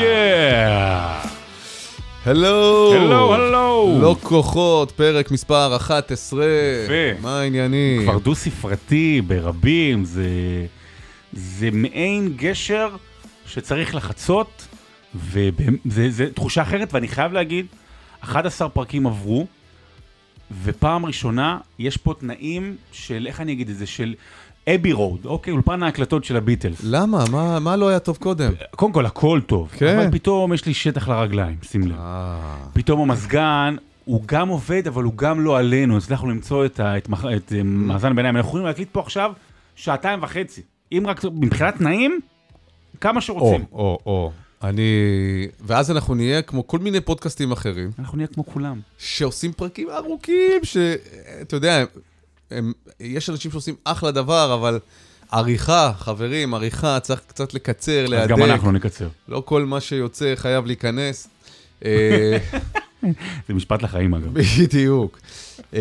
יאה! הלו! הלו, הלו! לא כוחות, פרק מספר 11. יפה. מה העניינים? כבר דו-ספרתי ברבים, זה, זה מעין גשר שצריך לחצות, וזה תחושה אחרת, ואני חייב להגיד, 11 פרקים עברו, ופעם ראשונה יש פה תנאים של, איך אני אגיד את זה, של אבי רוד, אוקיי, אולפן ההקלטות של הביטלס. למה? מה, מה לא היה טוב קודם? קודם כל, הכל טוב, כן. אבל פתאום יש לי שטח לרגליים, שים לב. אה, פתאום המזגן, הוא גם עובד, אבל הוא גם לא עלינו, הצלחנו למצוא את, ה, את, מח- את אה, מאזן ביניים. אנחנו יכולים להקליט פה עכשיו שעתיים וחצי. אם רק מבחינת תנאים, כמה או, שרוצים. או, או. אני... ואז אנחנו נהיה כמו כל מיני פודקאסטים אחרים, אנחנו נהיה כמו כולם. שעושים פרקים ארוכים, שאתה יודע, הם... יש אנשים שעושים אחלה דבר, אבל עריכה, חברים, עריכה, צריך קצת לקצר, אז להדק. גם אנחנו נקצר. לא כל מה שיוצא חייב להיכנס. אה, זה משפט לחיים אגב. בדיוק. אמ,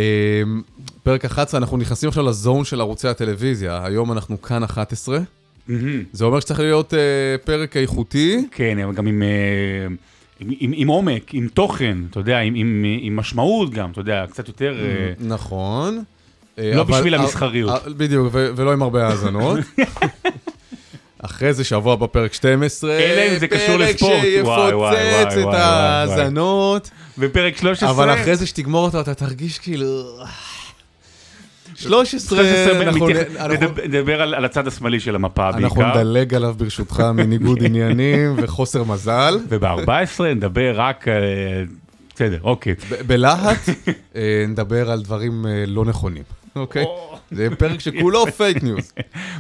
פרק 11, אנחנו נכנסים עכשיו לזון של ערוצי הטלוויזיה. היום אנחנו כאן 11. מהמם. זה אומר שצריך להיות אה, פרק איכותי. כן, אבל גם עם, אה, עם, עם, עם עומק, עם תוכן, אתה יודע, עם, עם, עם משמעות גם, אתה יודע, קצת יותר... אה, נכון. אה, לא אבל- בשביל אה, המסחריות. אה, בדיוק, ולא עם הרבה האזנות. אחרי זה שבוע בפרק 12, אלא אם זה קשור לספורט. וואי, וואי, וואי, פרק שיפוצץ את ההאזנות, בפרק 13... אבל אחרי זה שתגמור אותו, אתה תרגיש כאילו... 13, 13 אנחנו אנחנו- נדבר- על הצד השמאלי של המפה אנחנו בעיקר. נדלג עליו ברשותך מניגוד עניינים וחוסר מזל. וב-14 נדבר רק... אה, בסדר, אוקיי. בלהט אה, נדבר על דברים אה, לא נכונים, אוקיי? זה פרק שכולו fake news.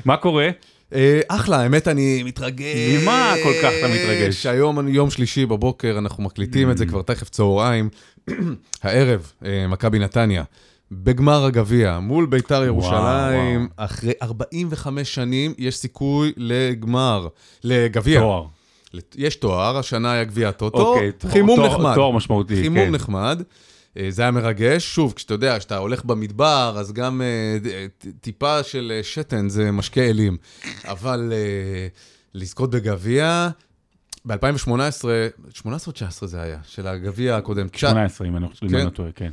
מה קורה? אה, אחלה, האמת אני מתרגש. ממה כל כך אתה מתרגש? היום יום שלישי בבוקר, אנחנו מקליטים את זה כבר תכף צהריים. הערב, אה, מכבי נתניה, בגמר הגביע, מול ביתר ירושלים, אחרי 45 שנים יש סיכוי לגמר, לגביע. תואר. יש תואר, השנה היה גביע הטוטו, אוקיי, חימום תואר- נחמד. תואר משמעותי, חימום כן. נחמד. אה, זה היה מרגש. שוב, כשאתה יודע, כשאתה הולך במדבר, אז גם אה, ט- טיפה של אה, שתן זה משקה אלים. אבל אה, לזכות בגביע, ב-2018, 18 או 19 זה היה, של הגביע הקודם. תשע- 18, אם אני חושב, אם כן. לא טועה, כן.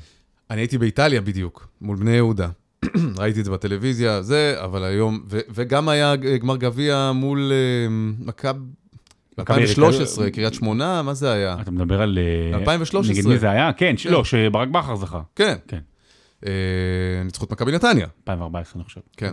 אני הייתי באיטליה בדיוק, מול בני יהודה. ראיתי את זה בטלוויזיה, זה, אבל היום, ו- וגם היה גמר גביע מול אה, מכבי... מכבי 2013, יריקה- קריית שמונה, מה זה היה? אתה מדבר על... אה, 2013. נגד מי זה היה? כן, כן. לא, שברק בכר זכה. כן. כן. אה, ניצחו את מכבי נתניה, 2014, אני חושב. כן.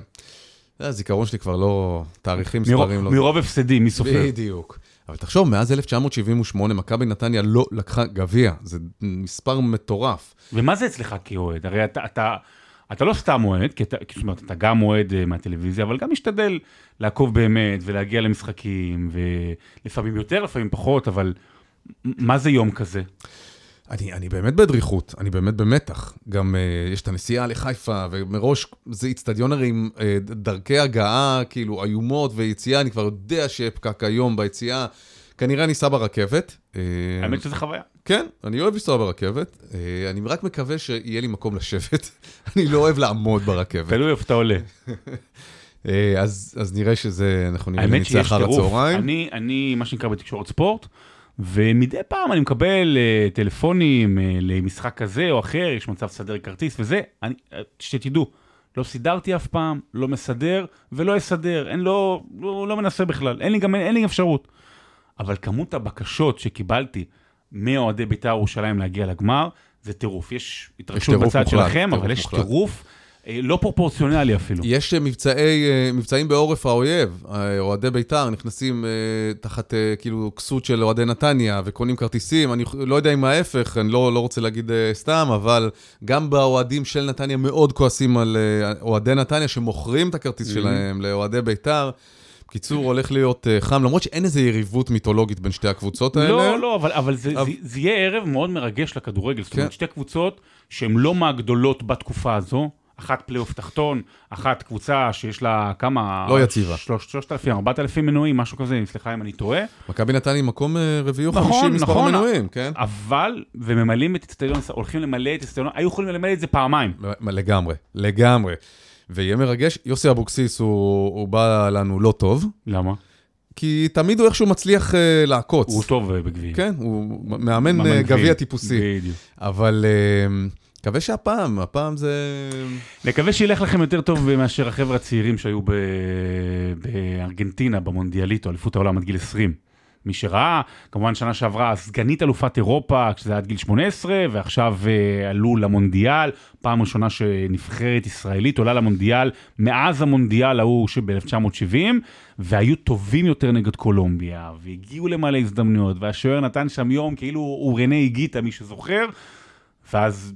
זה הזיכרון שלי כבר לא, תאריכים, מספרים לא... מרוב הפסדים, מי סופר? בדיוק. אבל תחשוב, מאז 1978 מכבי נתניה לא לקחה גביע, זה מספר מטורף. ומה זה אצלך כאוהד? הרי אתה, אתה, אתה לא סתם אוהד, כי אתה, זאת אומרת, אתה גם אוהד אה, מהטלוויזיה, אבל גם משתדל לעקוב באמת ולהגיע למשחקים, ולפעמים יותר, לפעמים פחות, אבל מה זה יום כזה? אני, אני באמת בדריכות, אני באמת במתח. גם uh, יש את הנסיעה לחיפה, ומראש זה איצטדיון הרי עם uh, דרכי הגעה כאילו איומות ויציאה, אני כבר יודע שיהיה פקק היום ביציאה. כנראה אני אסע ברכבת. אה, האמת שזה חוויה. כן, אני אוהב לנסוע ברכבת. אה, אני רק מקווה שיהיה לי מקום לשבת. אני לא אוהב לעמוד ברכבת. תלוי איפה אתה עולה. אה, אז, אז נראה שזה, אנחנו נראה נצא אחר. הצהריים. אני, אני, מה שנקרא בתקשורת ספורט, ומדי פעם אני מקבל uh, טלפונים uh, למשחק כזה או אחר, יש מצב לסדר כרטיס וזה, אני, שתדעו, לא סידרתי אף פעם, לא מסדר ולא אסדר, אין לא, לא, לא מנסה בכלל, אין לי גם, אין לי אפשרות. אבל כמות הבקשות שקיבלתי מאוהדי בית"ר ירושלים להגיע לגמר, זה טירוף. יש התרגשות בצד מוחלט, שלכם, אבל יש מוחלט. טירוף אה, לא פרופורציונלי אפילו. יש אה, מבצעי, אה, מבצעים בעורף האויב, אה, אוהדי בית"ר נכנסים אה, תחת אה, כאילו כסות של אוהדי נתניה וקונים כרטיסים, אני לא יודע אם ההפך, אני לא, לא רוצה להגיד אה, סתם, אבל גם באוהדים של נתניה מאוד כועסים על אה, אוהדי נתניה שמוכרים את הכרטיס שלהם לאוהדי בית"ר. בקיצור, הולך להיות אה, חם, למרות שאין איזו יריבות מיתולוגית בין שתי הקבוצות האלה. לא, לא, אבל, אבל זה, אבל- זה, זה יהיה ערב מאוד מרגש לכדורגל. זאת אומרת, כן. שתי קבוצות שהן לא מהגדולות בתקופה הזו, אחת פלייאוף תחתון, אחת קבוצה שיש לה כמה... לא יציבה. שלוש- שלושת אלפים, ארבעת אלפים מנויים, משהו כזה, סליחה אם אני טועה. מכבי נתניה מקום אה, רביעי או נכון, חמישי מספר נכון. המנויים, כן? אבל, וממלאים את אצטדיון, הולכים למלא את אצטדיון, היו יכולים למלא את זה פעמיים. לגמרי, לגמרי. ויהיה מרגש, יוסי אבוקסיס הוא, הוא בא לנו לא טוב, למה? כי תמיד הוא איכשהו מצליח אה, לעקוץ. הוא טוב אה, בגביעים. כן, הוא מאמן אה, גביע. טיפוסי. בדיוק. אבל אה, מקווה שהפעם, הפעם זה... נקווה שילך לכם יותר טוב מאשר החבר'ה הצעירים שהיו ב... בארגנטינה, במונדיאליטו, אליפות העולם עד גיל 20. מי שראה, כמובן שנה שעברה סגנית אלופת אירופה, כשזה היה עד גיל 18, ועכשיו אה, עלו למונדיאל, פעם ראשונה שנבחרת ישראלית עולה למונדיאל, מאז המונדיאל ההוא שב-1970, והיו טובים יותר נגד קולומביה, והגיעו למלא הזדמנויות, והשוער נתן שם יום כאילו הוא רנה היגיטה, מי שזוכר, ואז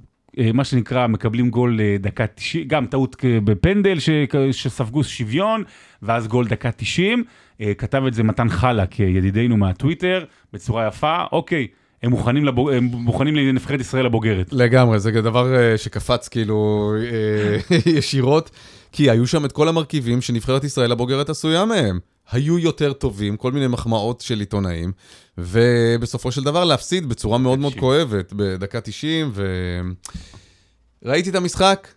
מה שנקרא, מקבלים גול אה, דקה 90, גם טעות כ- בפנדל ש- שספגו שוויון, ואז גול דקה 90. אה, כתב את זה מתן חלק, אה, ידידנו מהטוויטר, בצורה יפה, אוקיי, הם מוכנים, לבוג... הם מוכנים לנבחרת ישראל הבוגרת. לגמרי, זה דבר אה, שקפץ כאילו אה, ישירות, כי היו שם את כל המרכיבים שנבחרת ישראל הבוגרת עשויה מהם. היו יותר טובים, כל מיני מחמאות של עיתונאים, ובסופו של דבר להפסיד בצורה מאוד מאוד 90. כואבת, בדקה 90, וראיתי את המשחק.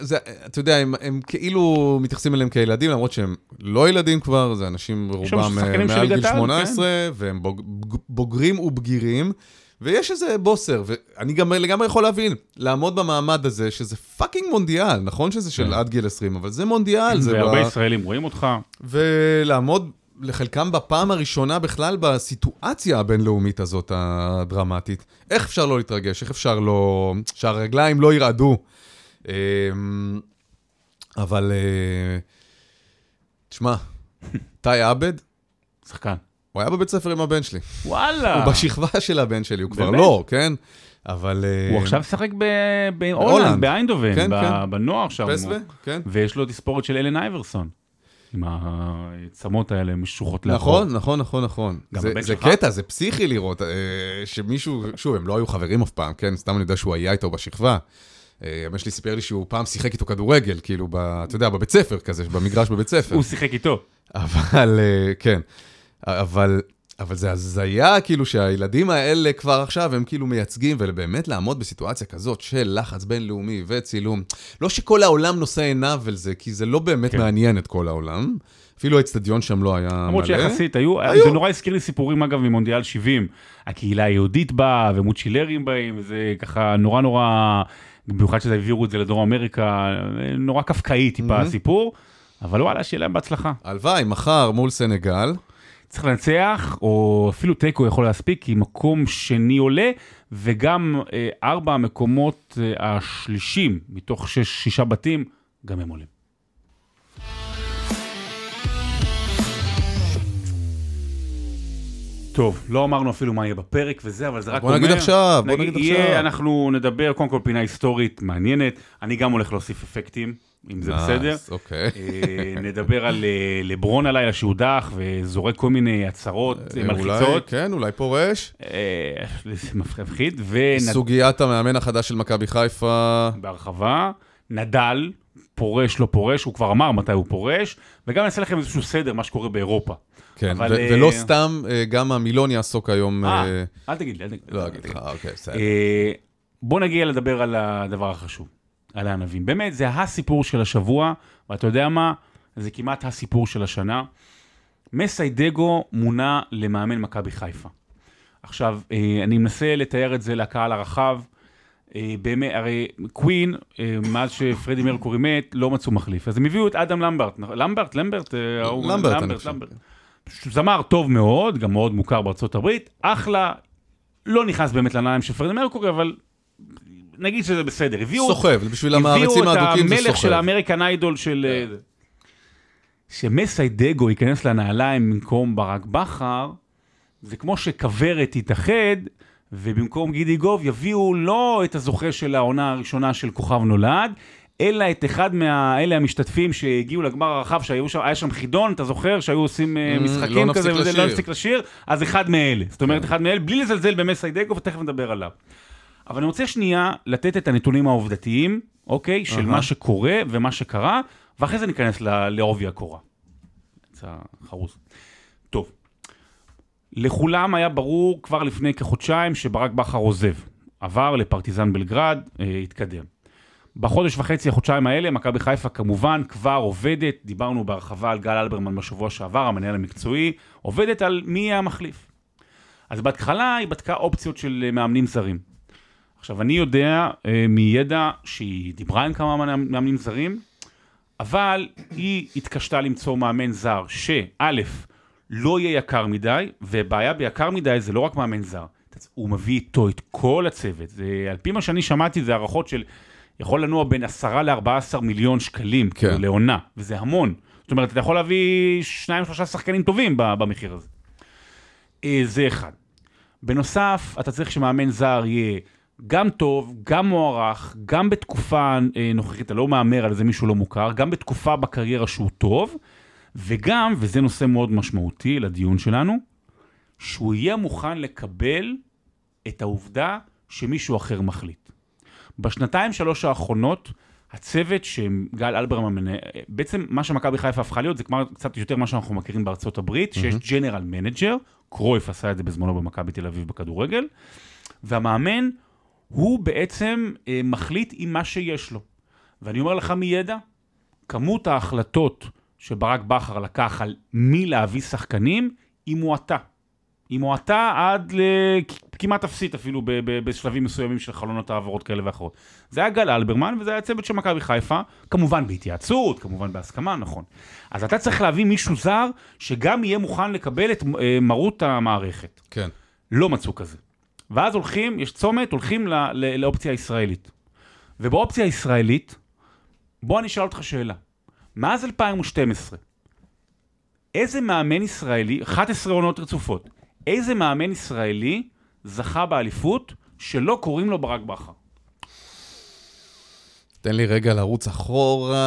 זה, אתה יודע, הם, הם כאילו מתייחסים אליהם כילדים, למרות שהם לא ילדים כבר, זה אנשים רובם אה, מעל גיל ליגת העל, 18, והם בוג, בוגרים ובגירים, ויש איזה בוסר, ואני גם לגמרי יכול להבין, לעמוד במעמד הזה, שזה fucking מונדיאל, נכון שזה של כן. עד גיל 20, אבל זה מונדיאל, זה... והרבה ב... ישראלים רואים אותך. ולעמוד לחלקם בפעם הראשונה בכלל בסיטואציה הבינלאומית הזאת הדרמטית. איך אפשר לא להתרגש? איך אפשר לא... שהרגליים לא ירעדו? אמ, אבל... אה, תשמע, טאי עבד, שחקן. הוא היה בבית ספר עם הבן שלי. וואלה. הוא בשכבה של הבן שלי, הוא כבר באמת? לא, כן? אבל... אה, הוא עכשיו משחק בהולנד. באיינדובן, כן, ב- כן. בנוער שם. פסווה, הוא- כן. ויש לו תספורת של אלן אייברסון. עם העצמות האלה משוכות לאחור. נכון, נכון, נכון, נכון. זה, זה? קטע, זה פסיכי לראות אה, שמישהו, שוב, הם לא היו חברים אף פעם, כן? סתם אני יודע שהוא היה איתו בשכבה. אה, הבן שלי סיפר לי שהוא פעם שיחק איתו כדורגל, כאילו, ב, אתה יודע, בבית ספר כזה, במגרש בבית ספר. הוא שיחק איתו. אבל, אה, כן. אבל, אבל זה הזיה, כאילו, שהילדים האלה כבר עכשיו, הם כאילו מייצגים, ובאמת לעמוד בסיטואציה כזאת של לחץ בינלאומי וצילום. לא שכל העולם נושא עיניו אל זה, כי זה לא באמת כן. מעניין את כל העולם. אפילו האצטדיון שם לא היה מלא. למרות שיחסית היו, היו. זה נורא הזכיר לי סיפורים אגב ממונדיאל 70. הקהילה היהודית באה ומוצ'ילרים באים, זה ככה נורא נורא, במיוחד שזה העבירו את זה לדרום אמריקה, נורא קפקאי טיפה הסיפור, אבל וואלה, שיהיה להם בהצלחה. הלוואי, מחר מול סנגל. צריך לנצח, או אפילו תיקו יכול להספיק, כי מקום שני עולה, וגם אה, ארבע המקומות אה, השלישים מתוך שש, שישה בתים, גם הם עולים. טוב, לא אמרנו אפילו מה יהיה בפרק וזה, אבל זה רק בוא אומר... נגיד עכשיו, בוא נגיד יהיה, עכשיו. אנחנו נדבר, קודם כל פינה היסטורית מעניינת, אני גם הולך להוסיף אפקטים, אם זה בסדר. אז, אוקיי. אה, נדבר על אה, לברון הלילה שהודח וזורק כל מיני הצהרות אה, אולי, מלחיצות. כן, אולי פורש. מפחיד, ונד... סוגיית המאמן החדש של מכבי חיפה. בהרחבה, נדל, פורש, לא פורש, הוא כבר אמר מתי הוא פורש, וגם נעשה לכם איזשהו סדר, מה שקורה באירופה. כן, אבל, ו- ולא סתם, גם המילון יעסוק היום... אה, אל תגיד לי, אל תגיד לי. לא אגיד לך, אוקיי, בסדר. בוא נגיע לדבר על הדבר החשוב, על הענבים. באמת, זה הסיפור של השבוע, ואתה יודע מה? זה כמעט הסיפור של השנה. מסיידגו מונה למאמן מכבי חיפה. עכשיו, אה, אני מנסה לתאר את זה לקהל הרחב. אה, באמת, הרי קווין, אה, מאז שפרדי מרקורי מת, לא מצאו מחליף. אז הם הביאו את אדם למברט, נכון? למברט? למברט? למברט, אני חושב. זמר טוב מאוד, גם מאוד מוכר בארצות הברית, אחלה, לא נכנס באמת לנעליים של פרדי מרקורי, אבל נגיד שזה בסדר. הביאו, סוחב, בשביל הביאו המעריצים את האדוקים זה המלך של סוחב. האמריקן איידול של... אה, שמסיידגו ייכנס לנעליים במקום ברק בכר, זה כמו שכוורת תתאחד, ובמקום גידי גוב יביאו לא את הזוכה של העונה הראשונה של כוכב נולד, אלא את אחד מאלה המשתתפים שהגיעו לגמר הרחב, שהיה שם חידון, אתה זוכר, שהיו עושים אה, Mm, משחקים לא כזה, וזה, לשיר. לא נפסיק לשיר, אז אחד מאלה. זאת אומרת, אחד מאלה, בלי לזלזל במסיידגו, ותכף נדבר עליו. אבל אני רוצה שנייה לתת את הנתונים העובדתיים, אוקיי, של. מה שקורה ומה שקרה, ואחרי זה ניכנס לעובי הקורה. יצא חרוז. טוב, לכולם היה ברור כבר לפני כחודשיים שברק בכר עוזב. עבר לפרטיזן בלגרד, אה, התקדם. בחודש וחצי, החודשיים האלה, מכבי חיפה כמובן כבר עובדת, דיברנו בהרחבה על גל אלברמן בשבוע שעבר, המנהל המקצועי, עובדת על מי יהיה המחליף. אז בהתחלה היא בדקה אופציות של אה, מאמנים זרים. עכשיו, אני יודע אה, מידע שהיא דיברה עם כמה מאמנים זרים, אבל היא התקשתה למצוא מאמן זר שא', לא יהיה יקר מדי, ובעיה ביקר מדי זה לא רק מאמן זר, הוא מביא איתו את כל הצוות. זה, על פי מה שאני שמעתי, זה הערכות של, יכול לנוע בין 10 ל-14 מיליון שקלים כן. לעונה, וזה המון. זאת אומרת, אתה יכול להביא שניים, שלושה שחקנים טובים במחיר הזה. אה, זה אחד. בנוסף, אתה צריך שמאמן זר יהיה גם טוב, גם מוערך, גם בתקופה אה, נוכחית, אתה לא מהמר על איזה מישהו לא מוכר, גם בתקופה בקריירה שהוא טוב, וגם, וזה נושא מאוד משמעותי לדיון שלנו, שהוא יהיה מוכן לקבל את העובדה שמישהו אחר מחליט. בשנתיים שלוש האחרונות, הצוות שגל אלברמן מנהל, בעצם מה שמכבי חיפה הפכה להיות זה כבר קצת יותר מה שאנחנו מכירים בארצות הברית, שיש general manager, קרויף עשה את זה בזמנו במכבי תל אביב בכדורגל, והמאמן הוא בעצם אה, מחליט עם מה שיש לו. ואני אומר לך מידע, כמות ההחלטות שברק בכר לקח על מי להביא שחקנים, היא מועטה. היא מועטה עד לכמעט אפסית אפילו בשלבים מסוימים של חלונות העברות כאלה ואחרות. זה היה גל אלברמן וזה היה צוות של מכבי חיפה, כמובן בהתייעצות, כמובן בהסכמה, נכון. אז אתה צריך להביא מישהו זר שגם יהיה מוכן לקבל את אה, מרות המערכת. כן. לא מצאו כזה. ואז הולכים, יש צומת, הולכים לא, לא, לאופציה הישראלית. ובאופציה הישראלית, בוא אני אשאל אותך שאלה. מאז 2012, איזה מאמן ישראלי, 11 עונות רצופות, איזה מאמן ישראלי זכה באליפות שלא קוראים לו ברק בכר? תן לי רגע לרוץ אחורה.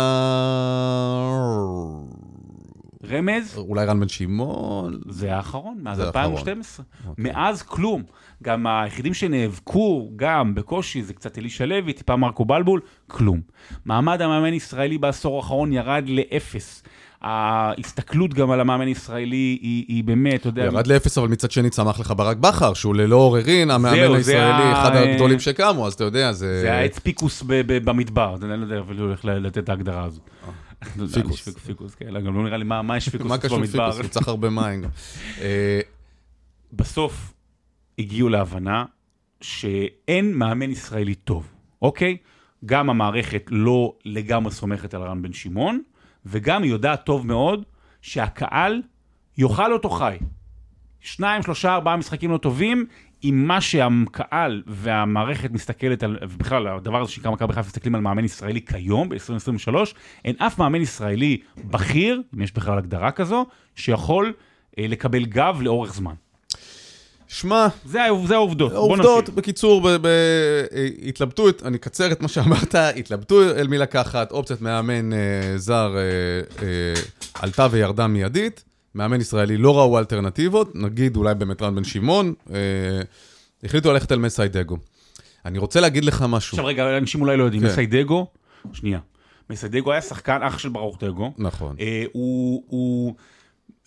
רמז? אולי רן בן שמעון? זה האחרון, מאז 2012. אוקיי. מאז כלום. גם היחידים שנאבקו, גם בקושי, זה קצת אלישע לוי, טיפה מרקו בלבול, כלום. מעמד המאמן ישראלי בעשור האחרון ירד לאפס. ההסתכלות גם על המאמן הישראלי היא, היא באמת, אתה יודע... ירד לאפס, אבל מצד שני צמח לך ברק בכר, שהוא ללא עוררין, המאמן הישראלי, אחד הגדולים שקמו, אז אתה יודע, זה... זה העץ פיקוס במדבר, אני לא יודע אפילו איך לתת את ההגדרה הזו. פיקוס. פיקוס, כן, גם לא נראה לי מה יש פיקוס במדבר. מה קשור פיקוס? הוא צריך הרבה מים. אה, בסוף הגיעו להבנה שאין מאמן ישראלי טוב, אוקיי? גם המערכת לא לגמרי סומכת על רן בן שמעון, וגם היא יודעת טוב מאוד שהקהל יאכל אותו חי. שניים, שלושה, ארבעה משחקים לא טובים, עם מה שהקהל והמערכת מסתכלת על, ובכלל הדבר הזה שנקרא מכבי חיפה מסתכלים על מאמן ישראלי כיום, ב-2023, אין אף מאמן ישראלי בכיר, אם יש בכלל הגדרה כזו, שיכול אה, לקבל גב לאורך זמן. שמע... זה, זה העובדות, בוא נמשיך. העובדות, בקיצור, ב, ב, התלבטו, אני אקצר את מה שאמרת, התלבטו אל מי לקחת, אופציית מאמן אה, זר אה, אה, עלתה וירדה מיידית, מאמן ישראלי לא ראו אלטרנטיבות, נגיד אולי באמת רן בן שמעון, אה, החליטו ללכת על מסיידגו. אני רוצה להגיד לך משהו. עכשיו רגע, אנשים אולי לא יודעים, כן. מסיידגו, שנייה, מסיידגו היה שחקן אח של ברוך דגו. נכון. אה, הוא... הוא...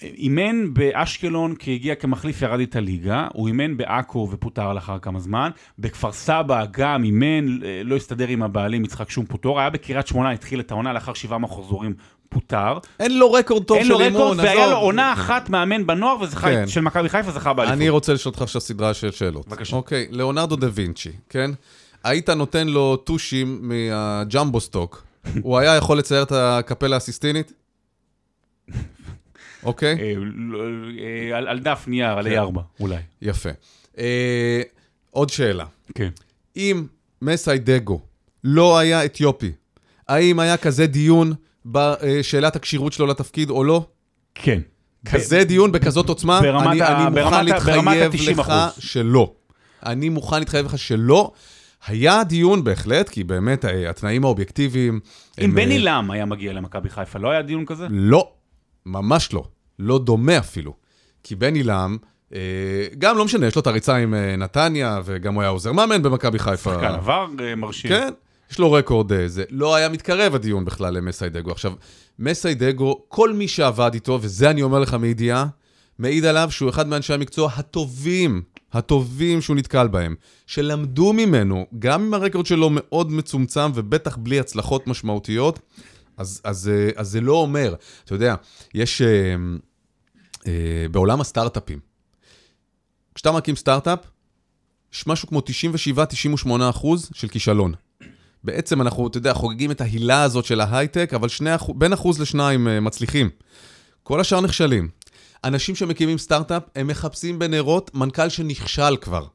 אימן באשקלון כי הגיע כמחליף, ירד את הליגה, הוא אימן בעכו ופוטר לאחר כמה זמן, בכפר סבא גם אימן, לא הסתדר עם הבעלים יצחק שום פוטור, היה בקריית שמונה, התחיל את העונה לאחר שבעה מחזורים, פוטר. אין לו רקורד טוב של אימון, עזוב. אין לו רקורד, והיה לו עונה אחת מאמן בנוער, וזכה, כן. של מכבי חיפה זכה באליפות. אני רוצה לשאול אותך עכשיו סדרה של שאלות. בבקשה. אוקיי, ליאונרדו דה וינצ'י, כן? היית נותן לו טושים מהג'מבו סטוק, הוא היה יכול לצייר את הקפלה הסיסטינית? אוקיי. אה, לא, אה, על דף נייר, על A4, כן. אולי. יפה. אה, עוד שאלה. כן. אם מסאי דגו לא היה אתיופי, האם היה כזה דיון בשאלת הכשירות שלו לתפקיד או לא? כן. כזה דיון בכזאת עוצמה? אני, אני מוכן להתחייב לך שלא. אני מוכן להתחייב לך שלא. היה דיון בהחלט, כי באמת התנאים האובייקטיביים... אם בני לם היה מגיע למכבי חיפה, לא היה דיון כזה? לא, ממש לא. לא דומה אפילו. כי בני לם, אה, גם לא משנה, יש לו את הריצה עם אה, נתניה, וגם הוא היה עוזר מאמן במכבי חיפה. שחקן עבר אה, מרשים. כן, יש לו רקורד זה. לא היה מתקרב הדיון בכלל למסיידגו. עכשיו, מסיידגו, כל מי שעבד איתו, וזה אני אומר לך מידיעה, מעיד עליו שהוא אחד מאנשי המקצוע הטובים, הטובים שהוא נתקל בהם, שלמדו ממנו, גם אם הרקורד שלו מאוד מצומצם ובטח בלי הצלחות משמעותיות, אז, אז, אה, אז זה לא אומר, אתה יודע, יש אה, אה, בעולם הסטארט-אפים, כשאתה מקים סטארט-אפ, יש משהו כמו 97-98 אחוז של כישלון. בעצם אנחנו, אתה יודע, חוגגים את ההילה הזאת של ההייטק, אבל שני בין אחוז לשניים אה, מצליחים. כל השאר נכשלים. אנשים שמקימים סטארט-אפ, הם מחפשים בנרות מנכ"ל שנכשל כבר,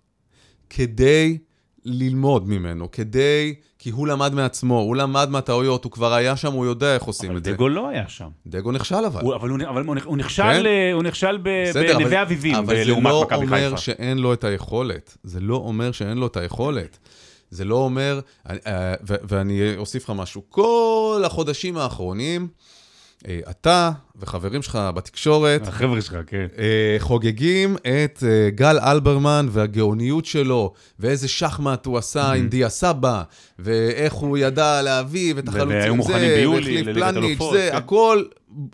כדי ללמוד ממנו, כדי... כי הוא למד מעצמו, הוא למד מהטעויות, הוא כבר היה שם, הוא יודע איך עושים את זה. אבל דגו לא היה שם. דגו נכשל אבל. הוא, אבל הוא, אבל הוא, הוא נכשל, כן? אה, הוא נכשל בנווה אבל- אביבים, אבל זה לעומת לא מכבי אומר חיפה. שאין לו את היכולת. זה לא אומר שאין לו את היכולת. זה לא אומר, אה, ואני אוסיף לך משהו. כל החודשים האחרונים, אה, אתה וחברים שלך בתקשורת, החבר'ה שלך, כן. אה, חוגגים את גל אלברמן והגאוניות שלו, ואיזה שחמט הוא עשה עם דיה סבא, ואיך הוא ידע להביא, ואת החלוצים זה, והחליף פלניץ', זה, כן. הכל,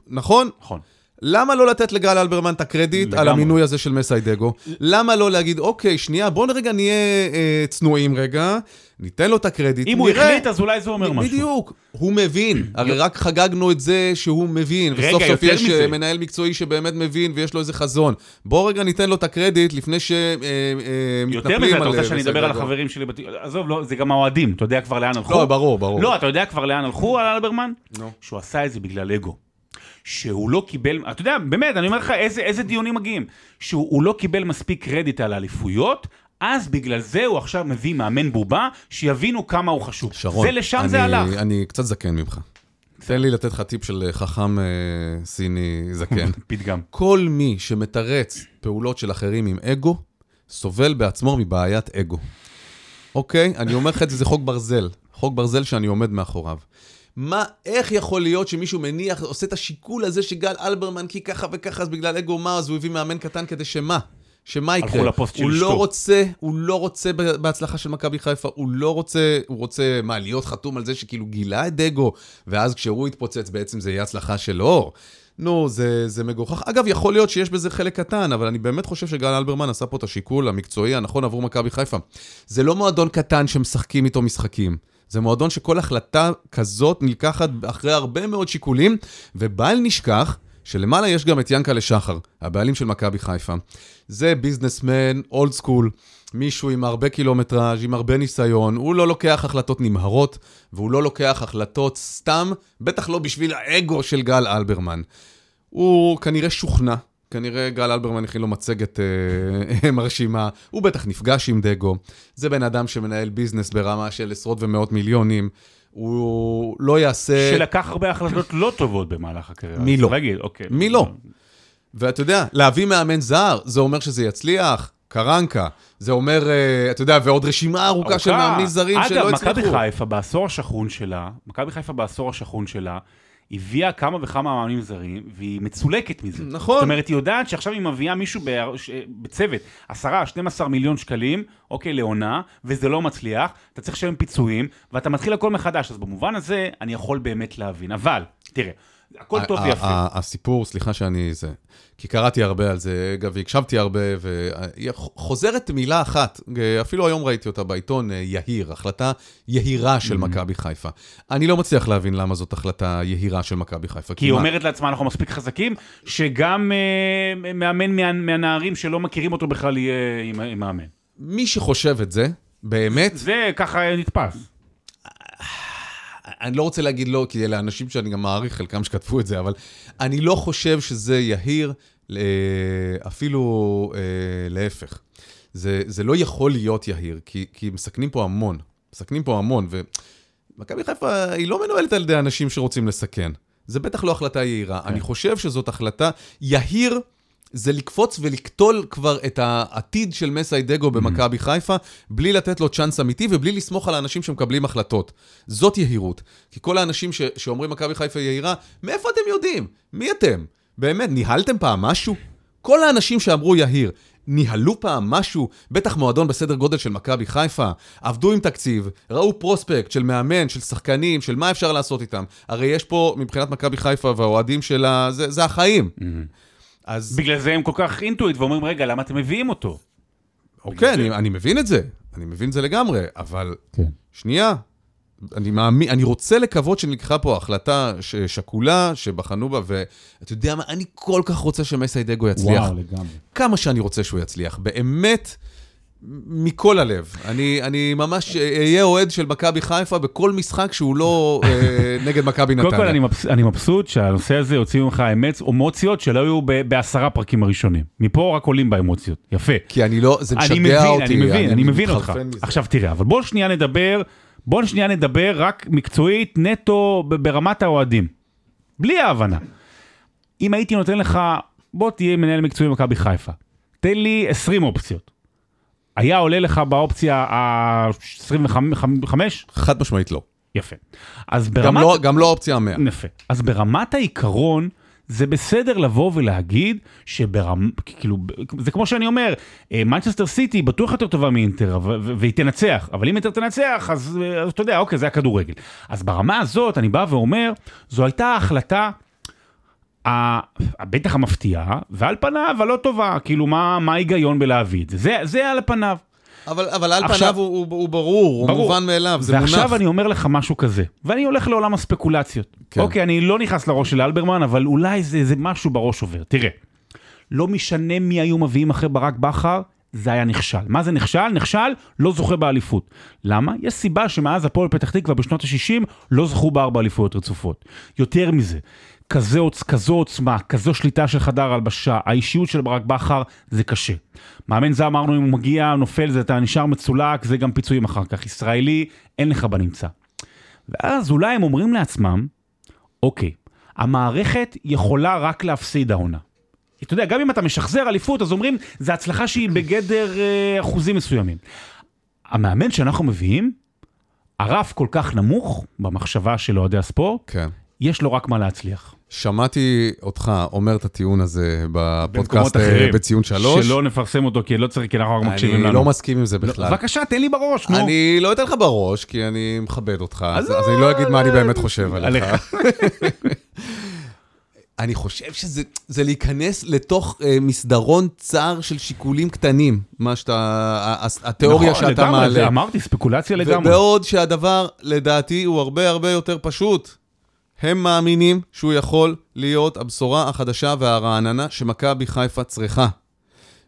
נכון? נכון. למה לא לתת לגל אלברמן את הקרדיט על לגמרי. המינוי הזה של מסיידגו? למה לא להגיד, אוקיי, שנייה, בואו רגע נהיה אה, צנועים רגע, ניתן לו את הקרדיט, אם הוא נראה. החליט, אז אולי זה אומר משהו. בדיוק, הוא מבין. הרי רק חגגנו את זה שהוא מבין, רגע, וסוף סוף יותר יש מזה. אה, מנהל מקצועי שבאמת מבין ויש לו איזה חזון. בואו רגע ניתן לו את הקרדיט לפני שמתנפלים יותר על... מזה, אתה רוצה אה, שאני אדבר על. החברים שלי? בת- עזוב, לא, זה גם האוהדים, אתה יודע כבר לאן הלכו? לא, ברור, ברור. לא, אתה יודע כבר לאן הלכו על אלברמן? נו. שהוא עשה את זה בגלל אגו. שהוא לא קיבל, אתה יודע, באמת, אני אומר לך, איזה, איזה דיונים מגיעים. שהוא הוא לא קיבל מספיק קרדיט על האליפויות, אז בגלל זה הוא עכשיו מביא מאמן בובה, שיבינו כמה הוא חשוב. שרון, זה לשם אני, זה הלך. אני קצת זקן ממך. תן לי לתת לך טיפ של אה, חכם אה, סיני זקן. פתגם. כל מי שמתרץ פעולות של אחרים עם אגו, סובל בעצמו מבעיית אגו. אוקיי? אני אומר לך את זה, זה חוק ברזל. חוק ברזל שאני עומד מאחוריו. מה, איך יכול להיות שמישהו מניח, עושה את השיקול הזה שגל אלברמן כי ככה וככה, אז בגלל אגו מה, אז הוא הביא מאמן קטן כדי שמה? שמה הלכו יקרה? לפוסט של הוא אשתו. לא רוצה, הוא לא רוצה בהצלחה של מכבי חיפה, הוא לא רוצה, הוא רוצה, מה, להיות חתום על זה שכאילו גילה את דגו, ואז כשהוא יתפוצץ בעצם זה יהיה הצלחה שלו. נו, זה, זה מגוחך. אגב, יכול להיות שיש בזה חלק קטן, אבל אני באמת חושב שגל אלברמן עשה פה את השיקול המקצועי הנכון עבור מכבי חיפה. זה לא מועדון קטן שמשחקים איתו משחקים. זה מועדון שכל החלטה כזאת נלקחת אחרי הרבה מאוד שיקולים, ובל נשכח שלמעלה יש גם את ינקלה שחר, הבעלים של מכבי חיפה. זה ביזנסמן, אולד סקול, מישהו עם הרבה קילומטראז', עם הרבה ניסיון, הוא לא לוקח החלטות נמהרות, והוא לא לוקח החלטות סתם, בטח לא בשביל האגו של גל אלברמן. הוא כנראה שוכנע, כנראה גל אלברמן הכין לו מצגת אה, מרשימה, הוא בטח נפגש עם דגו, זה בן אדם שמנהל ביזנס ברמה של עשרות ומאות מיליונים, הוא לא יעשה... שלקח הרבה החלטות לא טובות במהלך הקריירה. מי לא? רגיל, אוקיי. מי לא? ואתה יודע, להביא מאמן זר, זה אומר שזה יצליח, קרנקה, זה אומר, אה, אתה יודע, ועוד רשימה ארוכה של מאמנים זרים שלא אגב, הצליחו. מכבי חיפה בעשור השחון שלה, מכבי חיפה בעשור השחון שלה, הביאה כמה וכמה מאמנים זרים, והיא מצולקת מזה. נכון. זאת אומרת, היא יודעת שעכשיו היא מביאה מישהו בצוות, 10-12 מיליון שקלים, אוקיי, לעונה, וזה לא מצליח, אתה צריך לשלם פיצויים, ואתה מתחיל הכל מחדש. אז במובן הזה, אני יכול באמת להבין. אבל, תראה, הכל טוב ויפה. הסיפור, סליחה שאני זה, כי קראתי הרבה על זה, אגב, והקשבתי הרבה, וחוזרת מילה אחת, אפילו היום ראיתי אותה בעיתון, אה, יהיר, החלטה יהירה Mm-hmm. של מכבי חיפה. אני לא מצליח להבין למה זאת החלטה יהירה של מכבי חיפה. כי היא? אומרת לעצמה, אנחנו מספיק חזקים, שגם אה, מאמן מה, מהנערים שלא מכירים אותו בכלל יהיה מאמן. מי שחושב את זה, באמת, זה ככה נתפס. אני לא רוצה להגיד לא, כי אלה אנשים שאני גם מעריך, חלקם שכתבו את זה, אבל אני לא חושב שזה יהיר, אה, אפילו אה, להפך. זה, זה לא יכול להיות יהיר, כי, כי מסכנים פה המון. מסכנים פה המון, ומכבי חיפה היא לא מנוהלת על ידי אנשים שרוצים לסכן. זה בטח לא החלטה יהירה. אני חושב שזאת החלטה, יהיר זה לקפוץ ולקטול כבר את העתיד של מסיידגו במכבי חיפה, בלי לתת לו צ'אנס אמיתי ובלי לסמוך על האנשים שמקבלים החלטות. זאת יהירות. כי כל האנשים ש- שאומרים מכבי חיפה יהירה, מאיפה אתם יודעים? מי אתם? באמת, ניהלתם פעם משהו? כל האנשים שאמרו יהיר, ניהלו פעם משהו, בטח מועדון בסדר גודל של מכבי חיפה, עבדו עם תקציב, ראו פרוספקט של מאמן, של שחקנים, של מה אפשר לעשות איתם. הרי יש פה, מבחינת מכבי חיפה והאוהדים שלה, זה, זה החיים. אז בגלל זה הם כל כך אינטואיט ואומרים, רגע, למה אתם מביאים אותו? אוקיי, אני, אני מבין את זה, אני מבין את זה לגמרי, אבל כן. שנייה, אני מאמין, אני רוצה לקוות שנלקחה פה החלטה שקולה, שבחנו בה, ואתה יודע מה, אני כל כך רוצה שמסיידגו יצליח. וואו, לגמרי. כמה שאני רוצה שהוא יצליח, באמת, מכל הלב. אני, אני ממש אהיה אוהד של מכבי חיפה בכל משחק שהוא לא אה, נגד מכבי נתניה. קודם כל אני מבס- אני מבסוט שהנושא הזה יוציא ממך אמץ, אמוציות שלא היו ב- בעשרה פרקים הראשונים. מפה רק עולים באמוציות. יפה. כי אני לא, זה אני משגע מבין, אותי. אני מבין, אני מבין אותך. מזה. עכשיו תראה, אבל בוא שנייה נדבר, בוא שנייה נדבר רק מקצועית, נטו, ברמת האוהדים. בלי ההבנה. אם הייתי נותן לך, בוא תהיה מנהל מקצועי במכבי חיפה. תן לי 20 אופציות. היה עולה לך באופציה ה-25? חד משמעית לא. יפה. אז גם ברמת... לא, גם לא אופציה המאה. יפה. אז ברמת העיקרון, זה בסדר לבוא ולהגיד שברמ... כאילו, זה כמו שאני אומר, מנצ'סטר סיטי בטוח יותר טובה מאינטר, והיא תנצח, אבל אם אינטר תנצח, אז, אה, אז אתה יודע, אוקיי, זה הכדורגל. אז ברמה הזאת, אני בא ואומר, זו הייתה החלטה... בטח המפתיעה, ועל פניו הלא טובה, כאילו מה ההיגיון בלהביא את זה? זה, על פניו. אבל, אבל על עכשיו- פניו הוא, הוא, הוא ברור, הוא ברור. מובן מאליו, זה ועכשיו מונח. אני אומר לך משהו כזה, ואני הולך לעולם הספקולציות. כן. אוקיי, אני לא נכנס לראש של אלברמן, אבל אולי זה, זה משהו בראש עובר. תראה, לא משנה מי היו מביאים אחרי ברק בכר, זה היה נכשל. מה זה נכשל? נכשל, לא זוכה באליפות. למה? יש סיבה שמאז הפועל פתח תקווה בשנות ה-60 לא זכו בארבע אליפויות רצופות. יותר מזה, כזה כזו עוצמה, כזו שליטה של חדר הלבשה, האישיות של ברק בכר, זה קשה. מאמן זה אמרנו, אם הוא מגיע, נופל, זה אתה נשאר מצולק, זה גם פיצויים אחר כך. ישראלי, אין לך בנמצא. ואז אולי הם אומרים לעצמם, אוקיי, המערכת יכולה רק להפסיד העונה. אתה יודע, גם אם אתה משחזר אליפות, אז אומרים, זו הצלחה שהיא בגדר אה, אחוזים מסוימים. המאמן שאנחנו מביאים, הרף כל כך נמוך במחשבה של אוהדי הספורט, כן. יש לו רק מה להצליח. שמעתי אותך אומר את הטיעון הזה בפודקאסט אה. בציון שלוש. שלא נפרסם אותו, כי לא צריך, כי אנחנו רק מקשיבים לנו. אני לא מסכים עם זה לא, בכלל. בבקשה, תן לי בראש, נו. אני לא אתן לך בראש, כי אני מכבד אותך, אז לא, אני לא אגיד מה אני לא, באמת חושב עליך. אני חושב שזה זה להיכנס לתוך אה, מסדרון צר של שיקולים קטנים, מה שאתה, התיאוריה נכון, שאתה לגמרי, מעלה. זה אמרתי, ספקולציה לגמרי. ובעוד שהדבר, לדעתי, הוא הרבה הרבה יותר פשוט. הם מאמינים שהוא יכול להיות הבשורה החדשה והרעננה שמכבי חיפה צריכה.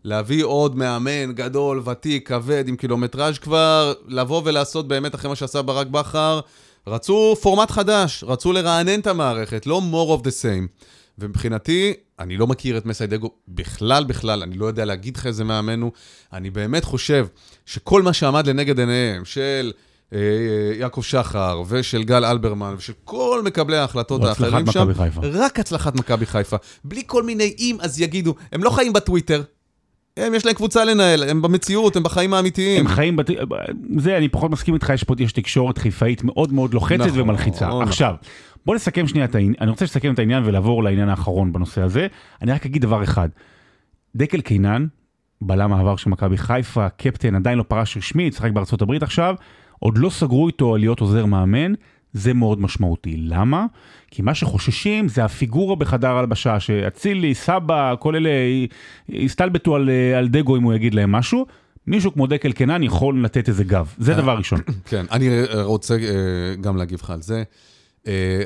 להביא עוד מאמן גדול, ותיק, כבד, עם קילומטראז' כבר, לבוא ולעשות באמת אחרי מה שעשה ברק בכר. רצו פורמט חדש, רצו לרענן את המערכת, לא more of the same. ומבחינתי, אני לא מכיר את מסיידגו בכלל בכלל, אני לא יודע להגיד לך איזה מאמן הוא. אני באמת חושב שכל מה שעמד לנגד עיניהם של יעקב שחר ושל גל אלברמן ושל כל מקבלי ההחלטות האחרים שם. רק הצלחת מכבי חיפה. בלי כל מיני אם, אז יגידו, הם לא חיים בטוויטר, הם, יש להם קבוצה לנהל, הם במציאות, הם בחיים האמיתיים. הם חיים, בת... זה אני פחות מסכים איתך, יש פה יש תקשורת חיפאית מאוד מאוד לוחצת נכון, ומלחיצה. נכון. עכשיו, בוא נסכם שנייה את העניין, אני רוצה לסכם את העניין ולעבור לעניין האחרון בנושא הזה. אני רק אגיד דבר אחד, דקל קינן, בלם העבר של מכבי חיפה, קפטן, עדיין לא פרש רשמית, משחק בארצות הברית עכשיו, עוד לא סגרו איתו על להיות עוזר מאמן, זה מאוד משמעותי. למה? כי מה שחוששים זה הפיגורה בחדר הלבשה, שאצילי, סבא, כל אלה יסתלבטו על, על דגו אם הוא יגיד להם משהו. מישהו כמו דקל קנן יכול לתת איזה גב, זה דבר ראשון. כן, אני אה, רוצה אה, גם להגיב לך על זה. אה,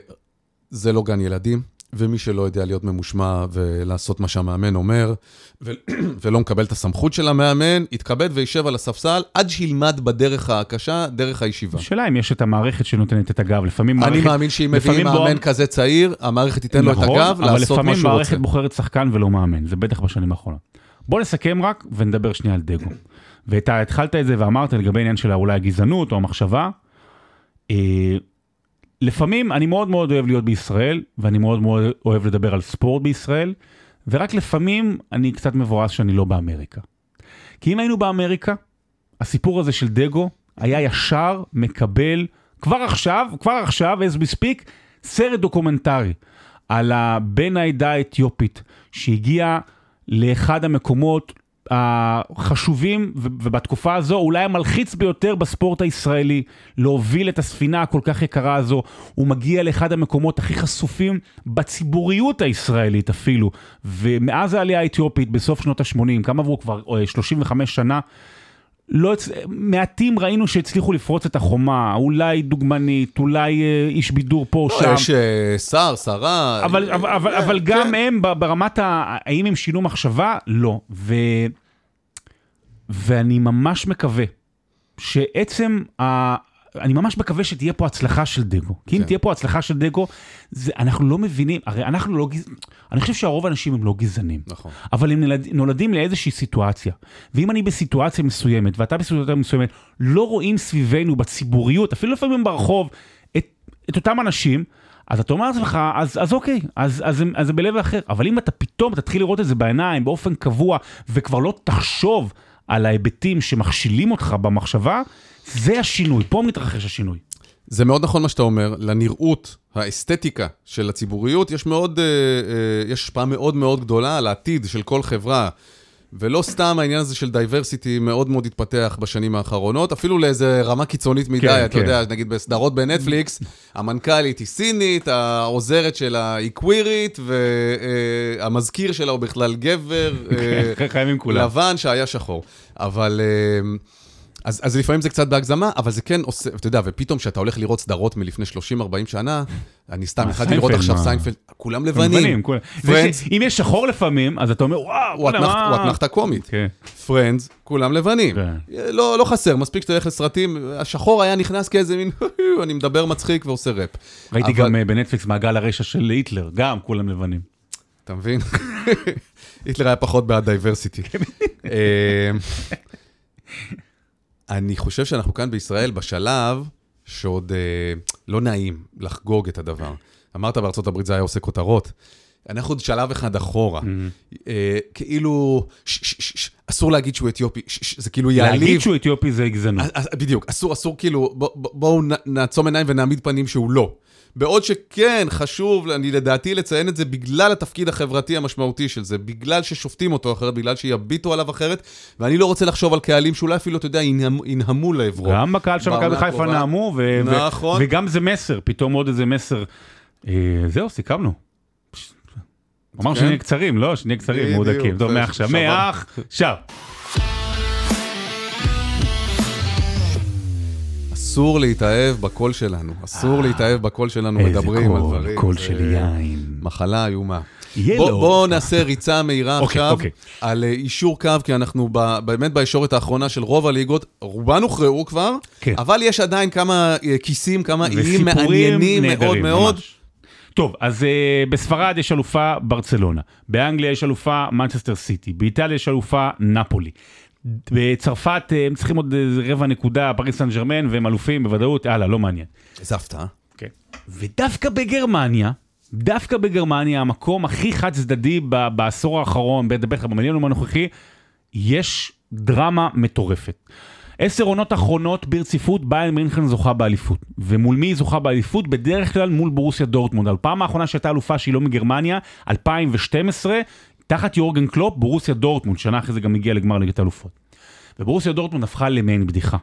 זה לא גן ילדים, ומי שלא יודע להיות ממושמע ולעשות מה שהמאמן אומר, ו- ולא מקבל את הסמכות של המאמן, יתכבד וישב על הספסל עד שילמד בדרך הקשה, דרך הישיבה. השאלה אם יש את המערכת שנותנת את הגב, לפעמים אני מערכת... מאמין שאם מביאים לפעמים בוא- מאמן כזה צעיר, המערכת תיתן לו את נכון, הגב לעשות מה אבל שהוא לפעמים רוצה. מערכת בוחרת שחקן ולא מאמן, זה בטח בשנים האחרונות. בוא נסכם רק ונדבר שנייה על דגו. ואתה התחלת את זה ואמרת לגבי העניין של אולי הגזענות או המחשבה. לפעמים אני מאוד מאוד אוהב להיות בישראל, ואני מאוד מאוד אוהב לדבר על ספורט בישראל, ורק לפעמים אני קצת מבואס שאני לא באמריקה. כי אם היינו באמריקה, הסיפור הזה של דגו היה ישר מקבל, כבר עכשיו, כבר עכשיו, as we speak, סרט דוקומנטרי על הבן העדה האתיופית שהגיע לאחד המקומות החשובים, ובתקופה הזו אולי המלחיץ ביותר בספורט הישראלי, להוביל את הספינה הכל כך יקרה הזו. הוא מגיע לאחד המקומות הכי חשופים בציבוריות הישראלית אפילו. ומאז העלייה האתיופית בסוף שנות ה-80, כמה עברו כבר? אה, 35 שנה. לא, מעטים ראינו שהצליחו לפרוץ את החומה, אולי דוגמנית, אולי אה, איש בידור פה או לא, שם. יש אה, שר, שרה. אבל, אה, אבל, אבל, אבל כן. גם הם ברמת ה... האם הם שינו מחשבה? לא. ו... ואני ממש מקווה שעצם ה... אני ממש מקווה שתהיה פה הצלחה של דגו. כי אם כן. תהיה פה הצלחה של דגו, זה, אנחנו לא מבינים, הרי אנחנו לא גז... אני חושב שהרוב האנשים הם לא גזענים. נכון. אבל הם נולד, נולדים לאיזושהי סיטואציה. ואם אני בסיטואציה מסוימת, ואתה בסיטואציה מסוימת, לא רואים סביבנו, בציבוריות, אפילו לפעמים ברחוב, את, את אותם אנשים, אז אתה אומר לעצמך, אז, אז אוקיי, אז, אז, אז זה בלב אחר. אבל אם אתה פתאום תתחיל לראות את זה בעיניים, באופן קבוע, וכבר לא תחשוב על ההיבטים שמכשילים אותך במחשבה, זה השינוי, פה מתרחש השינוי. זה מאוד נכון מה שאתה אומר, לנראות, האסתטיקה של הציבוריות, יש מאוד, אה, אה, יש השפעה מאוד מאוד גדולה על העתיד של כל חברה. ולא סתם העניין הזה של diversity מאוד מאוד התפתח בשנים האחרונות, אפילו לאיזה רמה קיצונית מדי, כן, אתה כן. יודע, נגיד בסדרות בנטפליקס, המנכ"לית היא סינית, העוזרת שלה היא קווירית, והמזכיר שלה הוא בכלל גבר. אה, כולם. לבן שהיה שחור. אבל... אה, אז, אז לפעמים זה קצת בהגזמה, אבל זה כן עושה, אתה יודע, ופתאום כשאתה הולך לראות סדרות מלפני 30-40 שנה, אני סתם מה, התחלתי לראות עכשיו? סיינפלד, כולם לבנים. אם יש שחור לפעמים, אז אתה אומר, וואו, הוא בוא'נה, אתנחת- מה?" הוא אתנחתה קומית. כן. פרנדס, כולם לבנים. כן. לא, לא חסר, מספיק שאתה הולך לסרטים, השחור היה נכנס כאיזה מין, אני מדבר מצחיק ועושה ראפ. ראיתי גם אה, בנטפליקס מעגל הרשע של היטלר, גם כולם לבנים. אתה מבין? היטלר היה פחות בעד diversity. אני חושב שאנחנו כאן בישראל בשלב שעוד אה, לא נעים לחגוג את הדבר. ארצות הברית זה היה עושה כותרות. אנחנו עוד שלב אחד אחורה. אה, כאילו, אסור להגיד שהוא אתיופי, זה כאילו להגיד יעליב. שהוא אתיופי זה גזענות. אז- אז- בדיוק, אסור, אסור כאילו, בוא- בוא- בואו נעצום עיניים ונעמיד פנים שהוא לא. בעוד שכן, חשוב, אני לדעתי לציין את זה בגלל התפקיד החברתי המשמעותי של זה, בגלל ששופטים אותו אחרת, בגלל שיביטו עליו אחרת, ואני לא רוצה לחשוב על קהלים שאולי אפילו, אתה יודע, ינהם- ינהמו לעברו. גם בקהל של מכבי חיפה. נאמו, ו- ו- נכון. וגם זה מסר, פתאום עוד איזה מסר. אה, זהו, סיכמנו. אמרנו כן. שנהיה קצרים, לא? שנהיה קצרים, מהודקים. טוב, מעכשיו. מעכשיו. אסור להתאהב בקול שלנו, אסור להתאהב בקול שלנו, מדברים על איזה דברים. קול זה של יין. מחלה איומה. יהיה בוא, נעשה ריצה מהירה אוקיי, עכשיו אוקיי. על אה, יישור קו, כי אנחנו ב, באמת בישורת האחרונה של רוב הליגות, רובן הוכרעו כבר, כן. אבל יש עדיין כמה אה, כיסים, כמה איים מעניינים מאוד נהדרים, מאוד. ממש. טוב, אז uh, בספרד יש אלופה ברצלונה, באנגליה יש אלופה מנצ'סטר סיטי, באיטליה יש אלופה נפולי. בצרפת אה, הם צריכים עוד רבע נקודה, פריס סן ג'רמן, והם אלופים בוודאות, יאללה, לא מעניין. איזה הפתעה. כן. ודווקא בגרמניה, דווקא בגרמניה, המקום הכי חד צדדי בעשור האחרון, בטח במילניום הנוכחי, יש דרמה מטורפת. עשר עונות אחרונות ברציפות, ביירן מינכן זוכה באליפות. ומול מי היא זוכה באליפות? בדרך כלל מול בורוסיה דורטמונד. הפעם האחרונה שהייתה אלופה שהיא לא מגרמניה, 2012, תחת יורגן קלופ, בורוסיה דורטמונד, שנה אחרי זה גם הגיעה לגמר ליגת האלופות. ובורוסיה דורטמונד הפכה למעין בדיחה.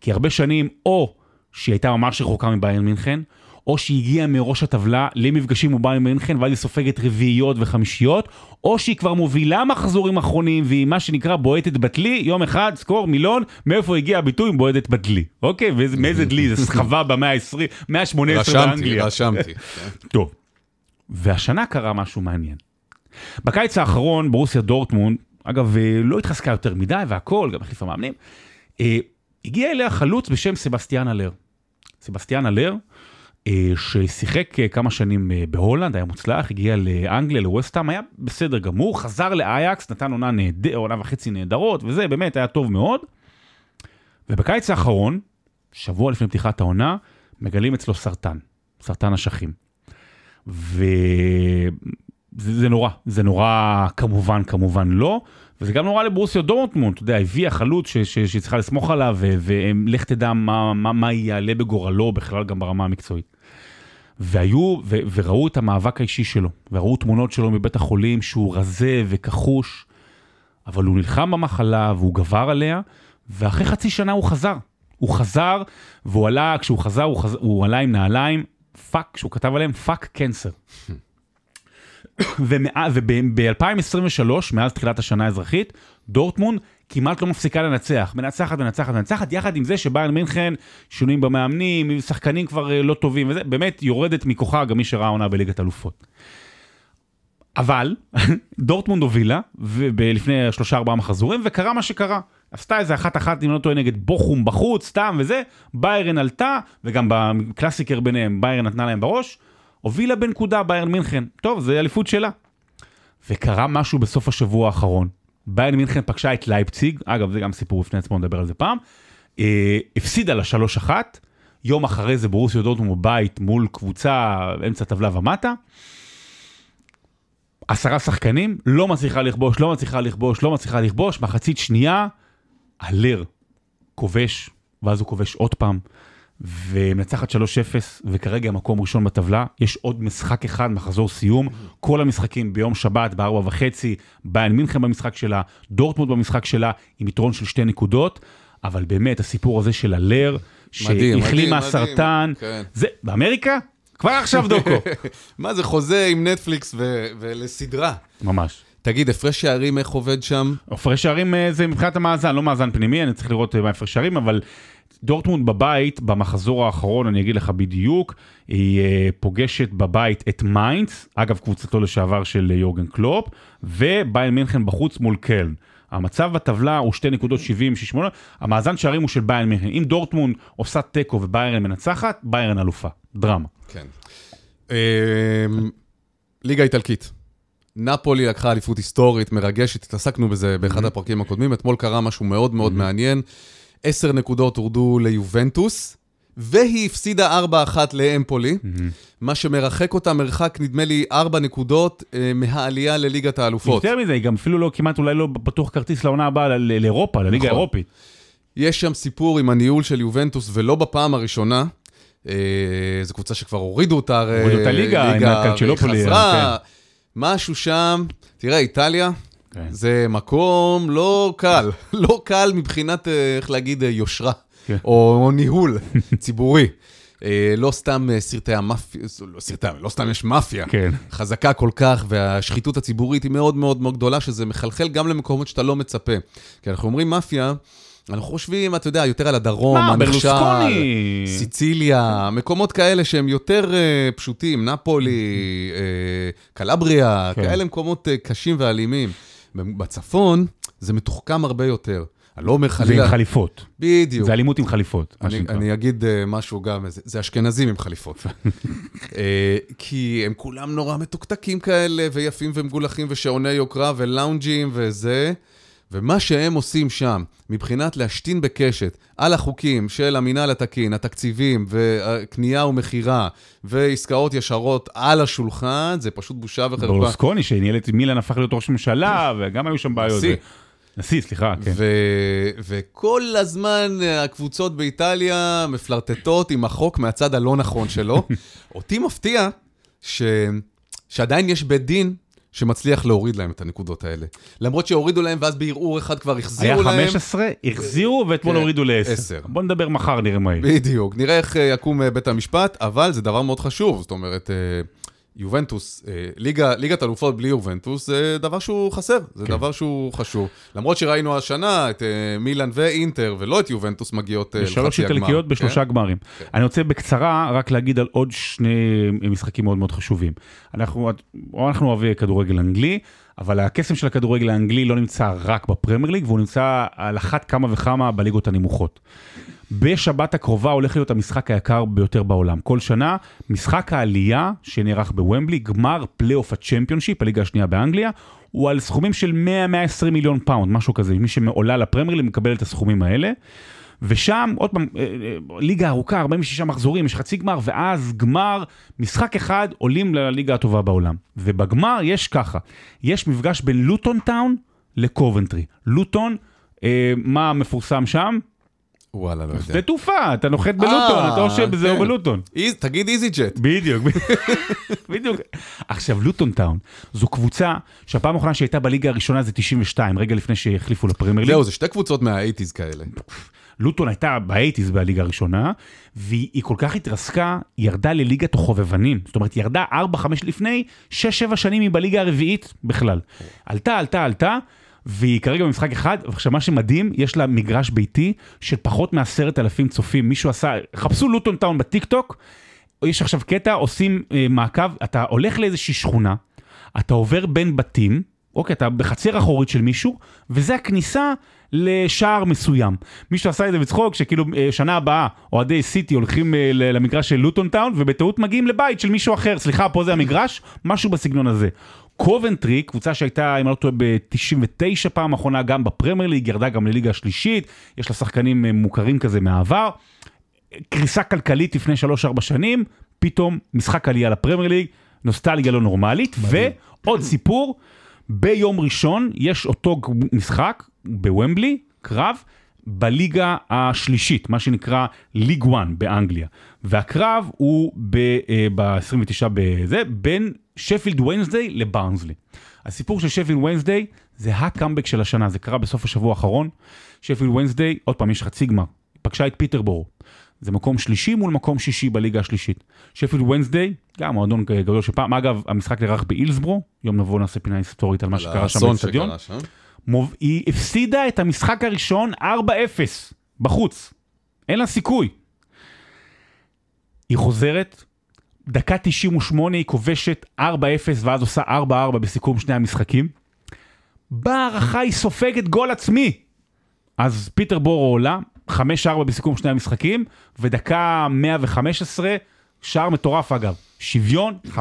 כי הרבה שנים, או שהיא הייתה ממש רחוקה מביירן מינכן, או שהיא הגיעה מראש הטבלה למפגשים מול ביירן מינכן, ואז היא סופגת רביעיות וחמישיות, או שהיא כבר מובילה מחזורים אחרונים, והיא מה שנקרא בועטת בדלי, יום אחד, סקור מילון, מאיפה הגיע הביטוי בועטת בדלי, אוקיי? ומאיזה דלי? זה סחבה במאה ה-20, מאה ה-18 רשמתי, באנגליה. רשמתי. טוב, והשנה קרה משהו מעניין. בקיץ האחרון בורוסיה דורטמונד, אגב, אה, לא התחזקה יותר מדי והכל, גם החליפה מאמנים, אה, הגיע אליה חלוץ בשם סבסטיאן האלר. סבסטיאן האלר, אה, ששיחק כמה שנים בהולנד, היה מוצלח, הגיע לאנגליה, לווסטהאם, היה בסדר גמור, חזר לאייאקס, נתן עונה, נהד... עונה וחצי נהדרות, וזה באמת היה טוב מאוד. ובקיץ האחרון, שבוע לפני פתיחת העונה, מגלים אצלו סרטן, סרטן אשכים. וזה זה נורא, זה נורא כמובן, כמובן לא, וזה גם נורא לברוסיה דורטמונד, אתה יודע, הביאה חלוץ שהיא צריכה לסמוך עליו, ולך תדע מה, מה, מה יעלה בגורלו בכלל גם ברמה המקצועית. והיו, ו- וראו את המאבק האישי שלו, וראו תמונות שלו מבית החולים שהוא רזה וכחוש, אבל הוא נלחם במחלה והוא גבר עליה, ואחרי חצי שנה הוא חזר. הוא חזר, והוא עלה, כשהוא חזר, הוא, חזר, הוא עלה עם נעליים, fuck, שהוא כתב עליהם fuck cancer. וב-2023, מאז תחילת השנה האזרחית, דורטמונד כמעט לא מפסיקה לנצח, מנצחת, מנצחת, מנצחת, יחד עם זה שביירן מינכן, שינויים במאמנים, שחקנים כבר אה, לא טובים וזה, באמת יורדת מכוחה גם מי שראה עונה בליגת אלופות. אבל דורטמונד הובילה לפני שלושה ארבעה מחזורים וקרה מה שקרה. עשתה איזה אחת אחת אם לא טועה נגד בוכום בחוץ סתם וזה, ביירן עלתה וגם בקלאסיקר ביניהם ביירן נתנה להם בראש, הובילה בנקודה ביירן מינכן, טוב זה אליפות שלה. וקרה משהו בסוף השבוע האחרון, ביירן מינכן פגשה את לייפציג, אגב זה גם סיפור בפני עצמו נדבר על זה פעם, אה, הפסידה לה שלוש אחת, יום אחרי זה בורוסיה דורטמונד בבית מול קבוצה אמצע טבלה ומטה. עשרה שחקנים, לא מצליחה לכבוש, לא מצליחה לכבוש, לא מצליחה לכבוש, מחצית שנייה, הלר כובש, ואז הוא כובש עוד פעם, ומנצחת 3-0, וכרגע מקום ראשון בטבלה, יש עוד משחק אחד מחזור סיום, כל המשחקים ביום שבת בארבע וחצי, ביין מינכן במשחק שלה, דורטמונד במשחק שלה, עם יתרון של שתי נקודות, אבל באמת הסיפור הזה של הלר, שהחלים מהסרטן, כן. זה באמריקה כבר עכשיו דוקו. מה זה חוזה עם נטפליקס ו- ולסדרה. ממש. תגיד, הפרש שערים איך עובד שם? הפרש שערים אה, זה מבחינת המאזן, לא מאזן פנימי, אני צריך לראות אה, מה הפרש שערים, אבל דורטמונד בבית, במחזור האחרון, אני אגיד לך בדיוק, היא אה, פוגשת בבית את מיינדס, אגב קבוצתו לשעבר של יורגן קלופ, וביירן מינכן בחוץ מול קלן. המצב בטבלה הוא שתי נקודות 70, 68, המאזן שערים הוא של ביין מינכן. אם דורטמונד עושה תיקו וביירן מנצחת, ביירן אלופה. דרמה. כן. אמ, ליגה איטלקית. נפולי לקחה אליפות היסטורית, מרגשת, התעסקנו בזה באחד הפרקים הקודמים, אתמול קרה משהו מאוד מאוד מעניין. עשר נקודות הורדו ליובנטוס, והיא הפסידה 4-1 לאמפולי, מה שמרחק אותה מרחק, נדמה לי, 4 נקודות אה, מהעלייה לליגת האלופות. יותר מזה, היא גם אפילו לא, כמעט אולי לא פתוח כרטיס לעונה הבאה לאירופה, לליגה נכון. האירופית. יש שם סיפור עם הניהול של יובנטוס, ולא בפעם הראשונה. אה, זו קבוצה שכבר הורידו אותה, הורידו את הליגה, עם הקלצ'לופולי. חזרה, כן. משהו שם, תראה, איטליה, כן. זה מקום לא קל, לא קל מבחינת, אה, איך להגיד, אה, יושרה, כן. או, או ניהול ציבורי. לא סתם סרטי המאפיה, לא סרטי, לא סתם יש מאפיה כן. חזקה כל כך, והשחיתות הציבורית היא מאוד מאוד מאוד גדולה, שזה מחלחל גם למקומות שאתה לא מצפה. כי אנחנו אומרים מאפיה, אנחנו חושבים, אתה יודע, יותר על הדרום, הנכשל, סיציליה, מקומות כאלה שהם יותר uh, פשוטים, נפולי, uh, קלבריה, כן. כאלה מקומות uh, קשים ואלימים. בצפון זה מתוחכם הרבה יותר. אני לא אומר חלילה... זה עם חליפות. בדיוק. זה אלימות עם חליפות. אני, אני אגיד uh, משהו גם, זה, זה אשכנזים עם חליפות. uh, כי הם כולם נורא מתוקתקים כאלה, ויפים ומגולחים, ושעוני יוקרה, ולאונג'ים וזה. ומה שהם עושים שם, מבחינת להשתין בקשת על החוקים של המינהל התקין, התקציבים, וקנייה ומכירה, ועסקאות ישרות על השולחן, זה פשוט בושה וחרפה. ברלוסקוני, שניהל את מילן, הפך להיות ראש ממשלה, וגם היו שם בעיות. נשיא. נשיא, סליחה, כן. וכל הזמן הקבוצות באיטליה מפלרטטות עם החוק מהצד הלא נכון שלו. אותי מפתיע ש... שעדיין יש בית דין שמצליח להוריד להם את הנקודות האלה. למרות שהורידו להם, ואז בערעור אחד כבר החזירו להם. היה 15, החזירו, ואתמול כן, הורידו ל-10. בוא נדבר מחר, נראה מה יהיה. בדיוק, נראה איך אה, יקום אה, בית המשפט, אבל זה דבר מאוד חשוב, זאת אומרת... יובנטוס, אה, ליגה, ליגת אלופות בלי יובנטוס, זה דבר שהוא חסר, זה כן. דבר שהוא חשוב. למרות שראינו השנה את אה, מילאן ואינטר, ולא את יובנטוס מגיעות אה, לחצי הגמר. בשלוש איטלקיות בשלושה כן? גמרים. כן. אני רוצה בקצרה רק להגיד על עוד שני משחקים מאוד מאוד חשובים. אנחנו, אנחנו אוהבי כדורגל אנגלי, אבל הקסם של הכדורגל האנגלי לא נמצא רק בפרמייר ליג, והוא נמצא על אחת כמה וכמה בליגות הנמוכות. בשבת הקרובה הולך להיות המשחק היקר ביותר בעולם. כל שנה, משחק העלייה שנערך בוומבלי, גמר פלייאוף הצ'מפיונשיפ, הליגה השנייה באנגליה, הוא על סכומים של 100-120 מיליון פאונד, משהו כזה. מי שעולה לפרמייר מקבל את הסכומים האלה. ושם, עוד פעם, אה, אה, ליגה ארוכה, 46 מחזורים, יש חצי גמר, ואז גמר, משחק אחד, עולים לליגה הטובה בעולם. ובגמר יש ככה, יש מפגש בין לוטון טאון לקובנטרי. לוטון, אה, מה מפורסם שם? וואלה, לא יודע. שדה תעופה, אתה נוחת בלוטון, אתה חושב בזה או בלוטון. תגיד איזי ג'ט. בדיוק, בדיוק. עכשיו, לוטון טאון, זו קבוצה שהפעם האחרונה שהייתה בליגה הראשונה זה 92, רגע לפני שהחליפו לפרמייר ליג. זהו, זה שתי קבוצות מהאייטיז כאלה. לוטון הייתה באייטיז בליגה הראשונה, והיא כל כך התרסקה, ירדה לליגת החובבנים. זאת אומרת, ירדה 4-5 לפני, 6-7 שנים היא בליגה הרביעית בכלל. עלתה, עלתה, עלתה. והיא כרגע במשחק אחד, עכשיו מה שמדהים, יש לה מגרש ביתי של פחות מעשרת אלפים צופים, מישהו עשה, חפשו לוטון טאון בטיק טוק, יש עכשיו קטע, עושים אה, מעקב, אתה הולך לאיזושהי שכונה, אתה עובר בין בתים, אוקיי, אתה בחצר אחורית של מישהו, וזה הכניסה לשער מסוים. מישהו עשה את זה בצחוק, שכאילו אה, שנה הבאה אוהדי סיטי הולכים אה, למגרש של לוטון טאון, ובטעות מגיעים לבית של מישהו אחר, סליחה, פה זה המגרש, משהו בסגנון הזה. קובנטרי, קבוצה שהייתה, אם אני לא טועה, ב-99 פעם האחרונה, גם בפרמייר ליג, ירדה גם לליגה השלישית, יש לה שחקנים אה, מוכרים כזה מהעבר. קריסה כלכלית לפני 3-4 שנים, פתאום משחק עלייה לפרמייר ליג, נוסטלגיה לא נורמלית, ועוד סיפור, ביום ראשון יש אותו משחק בוומבלי, קרב, בליגה השלישית, מה שנקרא League 1 באנגליה. והקרב הוא ב-29 בזה, בין שפילד וונסדיי לבארנסלי. הסיפור של שפילד וונסדיי זה הקאמבק של השנה, זה קרה בסוף השבוע האחרון. שפילד וונסדיי, עוד פעם, יש חצי גמר, פגשה את פיטרבורו. זה מקום שלישי מול מקום שישי בליגה השלישית. שפילד וונסדיי, גם מועדון גדול של פעם, אגב, המשחק נערך באילסבורו, יום נבוא נעשה פינה היסטורית על מה שקרה שם באצטדיון. מוב... היא הפסידה את המשחק הראשון 4-0 בחוץ. אין לה סיכוי. היא חוזרת, דקה 98 היא כובשת 4-0 ואז עושה 4-4 בסיכום שני המשחקים. בהערכה היא סופגת גול עצמי. אז פיטר בורו עולה, 5-4 בסיכום שני המשחקים, ודקה 115, שער מטורף אגב. שוויון, 5-5,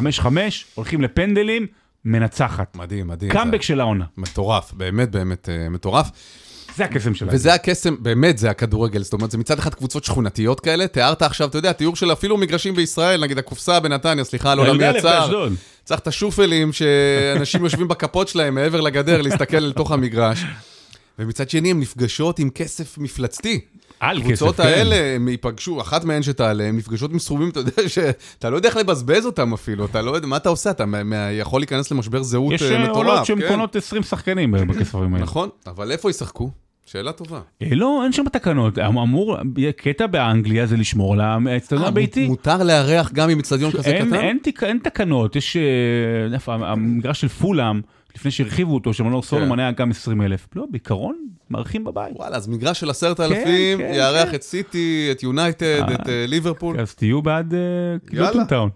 הולכים לפנדלים, מנצחת. מדהים, מדהים. קאמבק של העונה. מטורף, באמת באמת אה, מטורף. זה הקסם שלהם. וזה הקסם, באמת זה הכדורגל, זאת אומרת, זה מצד אחד קבוצות שכונתיות כאלה, תיארת עכשיו, אתה יודע, תיאור של אפילו מגרשים בישראל, נגיד הקופסה בנתניה, סליחה על עולמי הצער. צריך את השופלים שאנשים יושבים בכפות שלהם מעבר לגדר, להסתכל אל תוך המגרש. ומצד שני, הן נפגשות עם כסף מפלצתי. על כסף, הקבוצות כן. האלה, הם ייפגשו, אחת מהן שתעלה, הן נפגשות עם סכומים, אתה יודע, שאתה לא יודע איך לבזבז אותם אפילו, אתה לא יודע, מה אתה עושה? אתה יכול להיכנס למשבר זהות יש אה, אה, מטורף. עולות שהן כן. קונות 20 שחקנים בכספים האלה. נכון, אבל איפה ישחקו? שאלה טובה. אה, לא, אין שם תקנות. אמ- אמור, קטע באנגליה זה לשמור על האצטדיון אה, הביתי. מותר לארח גם עם אצטדיון כזה קטן? אין תק- אין תקנות, יש... אה, המגרש של פולאם, לפני שהרחיבו אותו, של מנור כן. סולומון היה גם 20 אלף. לא, בעיקרון, מארחים בבית. וואלה, אז מגרש של עשרת אלפים, כן, יארח כן. את סיטי, את יונייטד, אה. את אה, ליברפול. אז תהיו בעד אה, יאללה. לוטון טאון.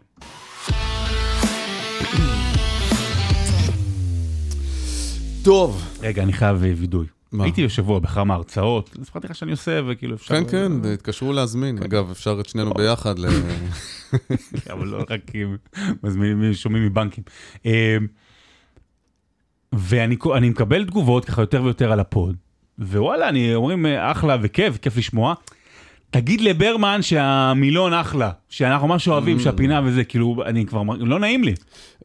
טוב. רגע, אני חייב וידוי. מה? הייתי השבוע בכמה הרצאות, סיפרתי לך שאני עושה, וכאילו אפשר... כן, כן, התקשרו להזמין. אגב, אפשר את שנינו ביחד ל... אבל לא רק אם מזמינים, שומעים מבנקים. אה, ואני מקבל תגובות ככה יותר ויותר על הפוד, ווואלה, אני אומרים אה, אחלה וכיף, כיף לשמוע. תגיד לברמן שהמילון אחלה, שאנחנו ממש אוהבים, שהפינה וזה, כאילו, אני כבר, לא נעים לי.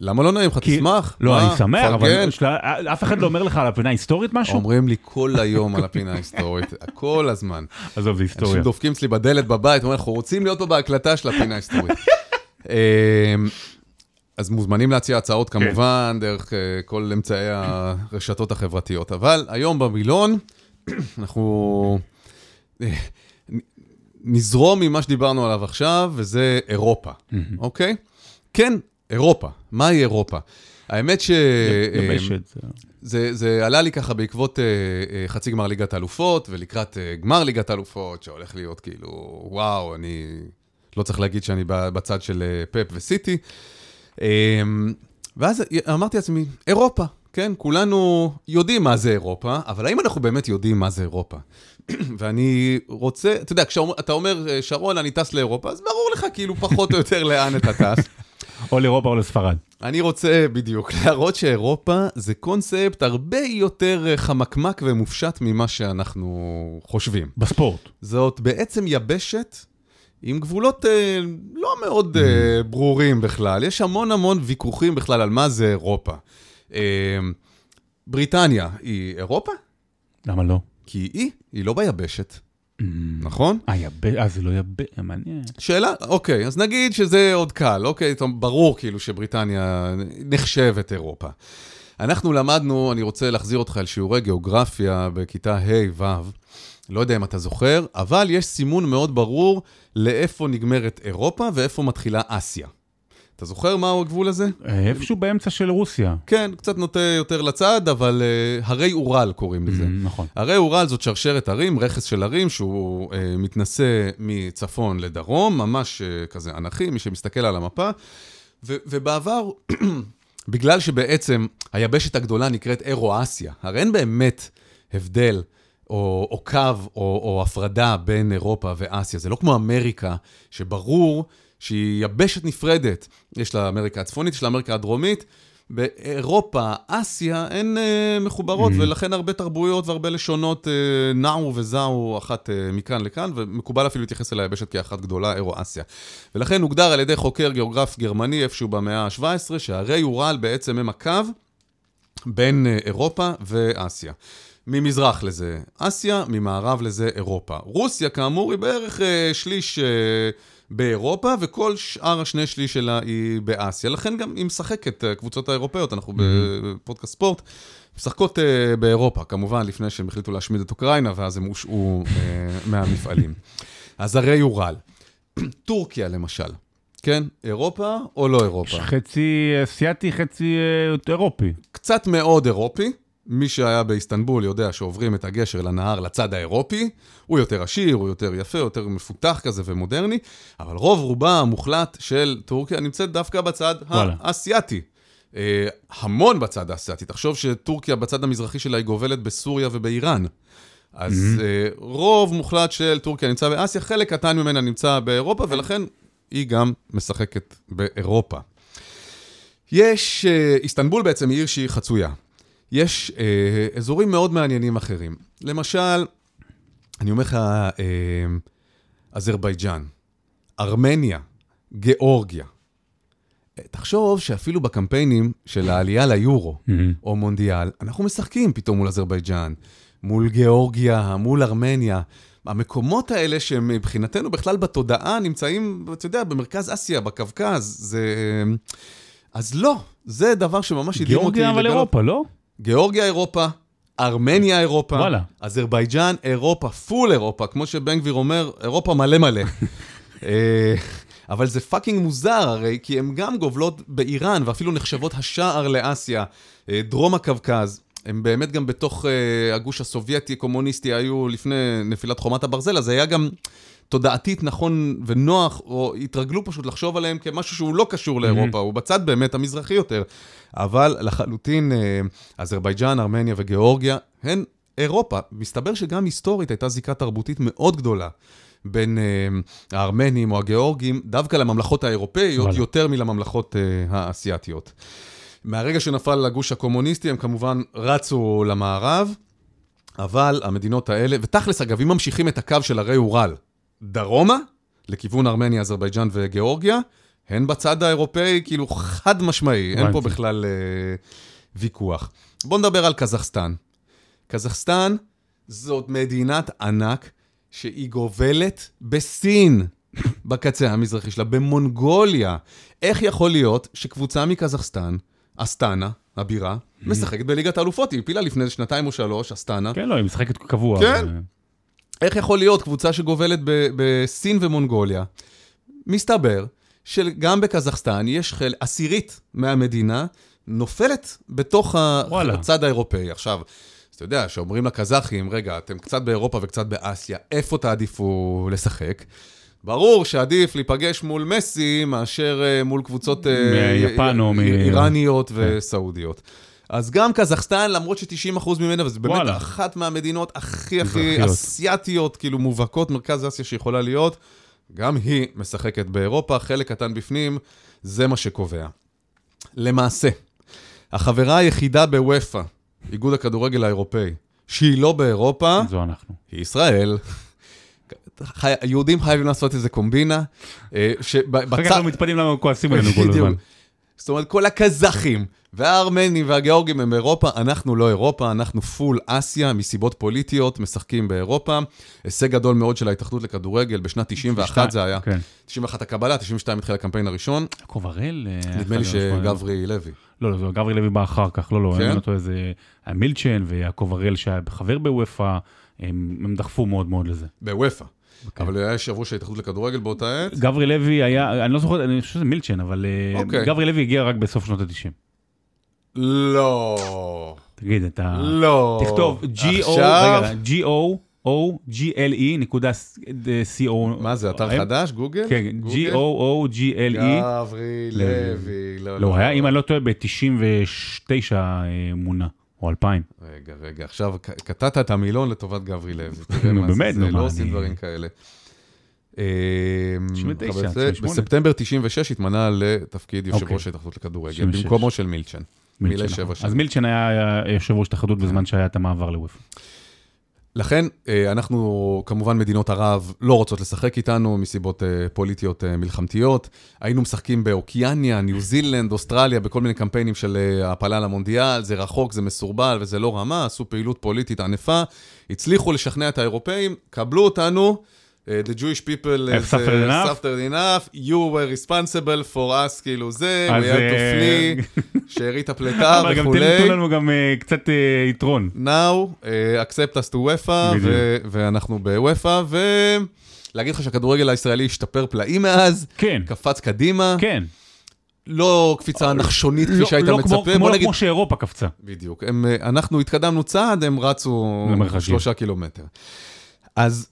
למה לא נעים לך? כי- תשמח. לא, מה? אני שמח, אבל. שלה- אף אחד לא אומר לך על הפינה ההיסטורית משהו? אומרים לי כל היום על הפינה ההיסטורית, כל הזמן. עזוב, זה אנשים היסטוריה. דופקים אצלי בדלת בבית, אומרים, אנחנו רוצים להיות פה בהקלטה של הפינה ההיסטורית. אז מוזמנים להציע הצעות כן. כמובן, דרך אה, כל אמצעי הרשתות החברתיות. אבל היום במילון, אנחנו אה, נזרום ממה שדיברנו עליו עכשיו, וזה אירופה, אוקיי? כן, אירופה. מהי אירופה? האמת ש... יבשת. זה- זה, עלה לי ככה בעקבות אה, אה, חצי גמר ליגת האלופות, ולקראת אה, גמר ליגת האלופות, שהולך להיות כאילו, וואו, אני לא צריך להגיד שאני בצד של אה, פפ וסיטי. אה, ואז אמרתי לעצמי, אירופה, כן, כולנו יודעים מה זה אירופה, אבל האם אנחנו באמת יודעים מה זה אירופה? ואני רוצה, אתה יודע, כשאתה אומר, אה, שרון, אני טס לאירופה, אז ברור לך כאילו פחות או יותר לאן אתה טס. או לאירופה או לספרד. אני רוצה בדיוק להראות שאירופה זה קונספט הרבה יותר אה, חמקמק ומופשט ממה שאנחנו חושבים. בספורט. זאת בעצם יבשת עם גבולות אה, לא מאוד אה, ברורים בכלל. יש המון המון ויכוחים בכלל על מה זה אירופה. אה, בריטניה היא אירופה? למה לא? כי היא היא לא ביבשת, נכון? אה, יב... אה, זה לא יב... מעניין. שאלה, אוקיי, אז נגיד שזה עוד קל, אוקיי, טוב, ברור כאילו שבריטניה נחשבת אירופה. אנחנו למדנו, אני רוצה להחזיר אותך אל שיעורי גיאוגרפיה בכיתה ה'-ו', לא יודע אם אתה זוכר, אבל יש סימון מאוד ברור לאיפה נגמרת אירופה ואיפה מתחילה אסיה. אתה זוכר מהו הגבול הזה? אה, איפשהו באמצע של רוסיה. כן, קצת נוטה יותר לצד, אבל uh, הרי אורל קוראים לזה. נכון. הרי אורל זאת שרשרת הרים, רכס של הרים, שהוא uh, מתנשא מצפון לדרום, ממש uh, כזה אנכי, מי שמסתכל על המפה. ו- ובעבר, בגלל שבעצם היבשת הגדולה נקראת אירו-אסיה, הרי אין באמת הבדל או, או קו או, או הפרדה בין אירופה ואסיה. זה לא כמו אמריקה, שברור שהיא יבשת נפרדת. יש לה אמריקה הצפונית, יש לה אמריקה הדרומית. באירופה, אסיה, הן אה, מחוברות, mm-hmm. ולכן הרבה תרבויות והרבה לשונות אה, נעו וזעו אחת אה, מכאן לכאן, ומקובל אפילו להתייחס אל היבשת כאחת גדולה, אירו-אסיה. ולכן הוגדר על ידי חוקר גיאוגרף גרמני איפשהו במאה ה-17, שהרי אורל בעצם הם הקו בין אה, אירופה ואסיה. ממזרח לזה אסיה, ממערב לזה אירופה. רוסיה, כאמור, היא בערך אה, שליש אה, באירופה, וכל שאר השני שליש שלה היא באסיה. לכן גם היא משחקת, הקבוצות האירופאיות, אנחנו mm-hmm. בפודקאסט ספורט, משחקות אה, באירופה, כמובן, לפני שהם החליטו להשמיד את אוקראינה, ואז הם הושעו אה, מהמפעלים. אז הרי יורל. טורקיה, למשל. כן, אירופה או לא אירופה? חצי אסיאתי, חצי אה, אירופי. קצת מאוד אירופי. מי שהיה באיסטנבול יודע שעוברים את הגשר לנהר לצד האירופי, הוא יותר עשיר, הוא יותר יפה, יותר מפותח כזה ומודרני, אבל רוב רובה המוחלט של טורקיה נמצאת דווקא בצד וואלה. האסייתי. אה, המון בצד האסייתי. תחשוב שטורקיה בצד המזרחי שלה היא גובלת בסוריה ובאיראן. אז mm-hmm. אה, רוב מוחלט של טורקיה נמצא באסיה, חלק קטן ממנה נמצא באירופה, ולכן היא גם משחקת באירופה. יש, אה, איסטנבול בעצם היא עיר שהיא חצויה. יש אה, אזורים מאוד מעניינים אחרים. למשל, אני אומר לך, אה, אזרבייג'אן, ארמניה, גיאורגיה. תחשוב שאפילו בקמפיינים של העלייה ליורו, mm-hmm. או מונדיאל, אנחנו משחקים פתאום מול אזרבייג'אן, מול גיאורגיה, מול ארמניה. המקומות האלה שהם מבחינתנו בכלל בתודעה נמצאים, אתה יודע, במרכז אסיה, בקווקז, זה... אז לא, זה דבר שממש הדהים אותי. גיאורגיה אבל אירופה, לא? גיאורגיה אירופה, ארמניה אירופה, וואלה. אזרבייג'אן אירופה, full אירופה, כמו שבן גביר אומר, אירופה מלא מלא. אה, אבל זה fucking מוזר הרי, כי הן גם גובלות באיראן, ואפילו נחשבות השער לאסיה, אה, דרום הקווקז. הם באמת גם בתוך uh, הגוש הסובייטי-קומוניסטי היו לפני נפילת חומת הברזל, אז היה גם תודעתית נכון ונוח, או התרגלו פשוט לחשוב עליהם כמשהו שהוא לא קשור לאירופה, mm-hmm. הוא בצד באמת המזרחי יותר. אבל לחלוטין, אה, אזרבייג'אן, ארמניה וגיאורגיה, הן אירופה. מסתבר שגם היסטורית הייתה זיקה תרבותית מאוד גדולה. בין uh, הארמנים או הגיאורגים, דווקא לממלכות האירופאיות, וואלה. יותר מלממלכות uh, האסייתיות. מהרגע שנפל הגוש הקומוניסטי, הם כמובן רצו למערב, אבל המדינות האלה, ותכלס, אגב, אם ממשיכים את הקו של הרי אורל, דרומה, לכיוון ארמניה, אזרבייג'אן וגיאורגיה, הן בצד האירופאי, כאילו חד משמעי, אין פה בכלל אה, ויכוח. בואו נדבר על קזחסטן. קזחסטן זאת מדינת ענק שהיא גובלת בסין, בקצה המזרחי שלה, במונגוליה. איך יכול להיות שקבוצה מקזחסטן, אסטנה, הבירה. משחקת בליגת האלופות? היא הפילה לפני שנתיים או שלוש, אסטנה. כן, לא, היא משחקת קבוע. כן. איך יכול להיות קבוצה שגובלת בסין ומונגוליה? מסתבר שגם בקזחסטן יש חל... עשירית מהמדינה נופלת בתוך וואלה. הצד האירופאי. עכשיו, אתה יודע, שאומרים לקזחים, רגע, אתם קצת באירופה וקצת באסיה, איפה תעדיפו לשחק? ברור שעדיף להיפגש מול מסי מאשר uh, מול קבוצות uh, מיפן או איראניות מ... וסעודיות. אז גם קזחסטן, למרות ש-90% ממנה, וזו באמת וואלה. אחת מהמדינות הכי הכי אסיאתיות, כאילו מובהקות מרכז אסיה שיכולה להיות, גם היא משחקת באירופה, חלק קטן בפנים, זה מה שקובע. למעשה, החברה היחידה בוופא, איגוד הכדורגל האירופאי, שהיא לא באירופה, זו אנחנו. היא ישראל. היהודים חייבים לעשות איזה קומבינה. אה, אחר כך אנחנו מתפנים למה הם כועסים עלינו כל הזמן. זאת אומרת, כל הקזחים והארמנים והגיאורגים הם באירופה, אנחנו לא אירופה, אנחנו פול אסיה מסיבות פוליטיות, משחקים באירופה. הישג גדול מאוד של ההתאחדות לכדורגל, בשנת 91 זה היה. כן. 91 הקבלה, 92 התחיל הקמפיין הראשון. יעקב הראל? אה, נדמה לי שגברי לוי. לא, לא, גברי לוי בא אחר כך, לא, לא, כן? אין אותו איזה... מילצ'ן ויעקב הראל שהיה חבר בוופא, הם, הם דחפו מאוד מאוד לזה. בוופא. אוקיי. אבל היה יושב ראש ההתאחדות לכדורגל באותה עת. גברי לוי היה, אני לא זוכר, אני חושב שזה מילצ'ן, אבל אה, אוקיי. גברי לוי הגיע רק בסוף שנות ה-90. לא. תגיד, אתה... לא. תכתוב G-O? רגע, G-O-O-G-L-E נקודה C-O... מה זה, אתר אה, חדש? גוגל? כן? G-O-O-G-L-E. גברי לוי, לא, E. לא, היה, אם אני לא טועה, ב-99 מונה, או 2000. רגע, רגע, עכשיו קטעת את המילון לטובת גברי לוי. תראה נו, באמת, נו, לא מה, עושים אני- דברים כאלה. אה, 99, אבל זה- 98. בספטמבר 96 התמנה לתפקיד יושב אוקיי. ראש ההתאחדות לכדורגל, 96. במקומו של מילצ'ן. מילצ'ן, נכון. אז. מילצ'ן היה יושב ראש התאחדות בזמן שהיה את המעבר לוופא. לכן, אה, אנחנו, כמובן, מדינות ערב לא רוצות לשחק איתנו מסיבות אה, פוליטיות אה, מלחמתיות. היינו משחקים באוקיאניה, ניו זילנד, אוסטרליה, בכל מיני קמפיינים של העפלה למונדיאל, זה רחוק, זה מסורבל וזה לא רמה, עשו פעילות פוליטית ענפה, הצליחו לשכנע את האירופאים, קבלו אותנו. אה, The Jewish people Have is, suffered uh, enough. suffered enough, you were responsible for us, כאילו זה, we had to אה, flee, שארית הפליטה אבל גם וכולי. תנו לנו גם אה, קצת אה, יתרון. Now, uh, accept us to UEFA. ו- ואנחנו בוופא, ולהגיד לך שהכדורגל הישראלי השתפר פלאים מאז, כן, קפץ קדימה, כן. לא קפיצה נחשונית כפי לא- שהיית לא מצפה, בוא לא נגיד, כמו שאירופה קפצה. בדיוק, אה, אנחנו התקדמנו צעד, הם רצו. שלושה קילומטר. אז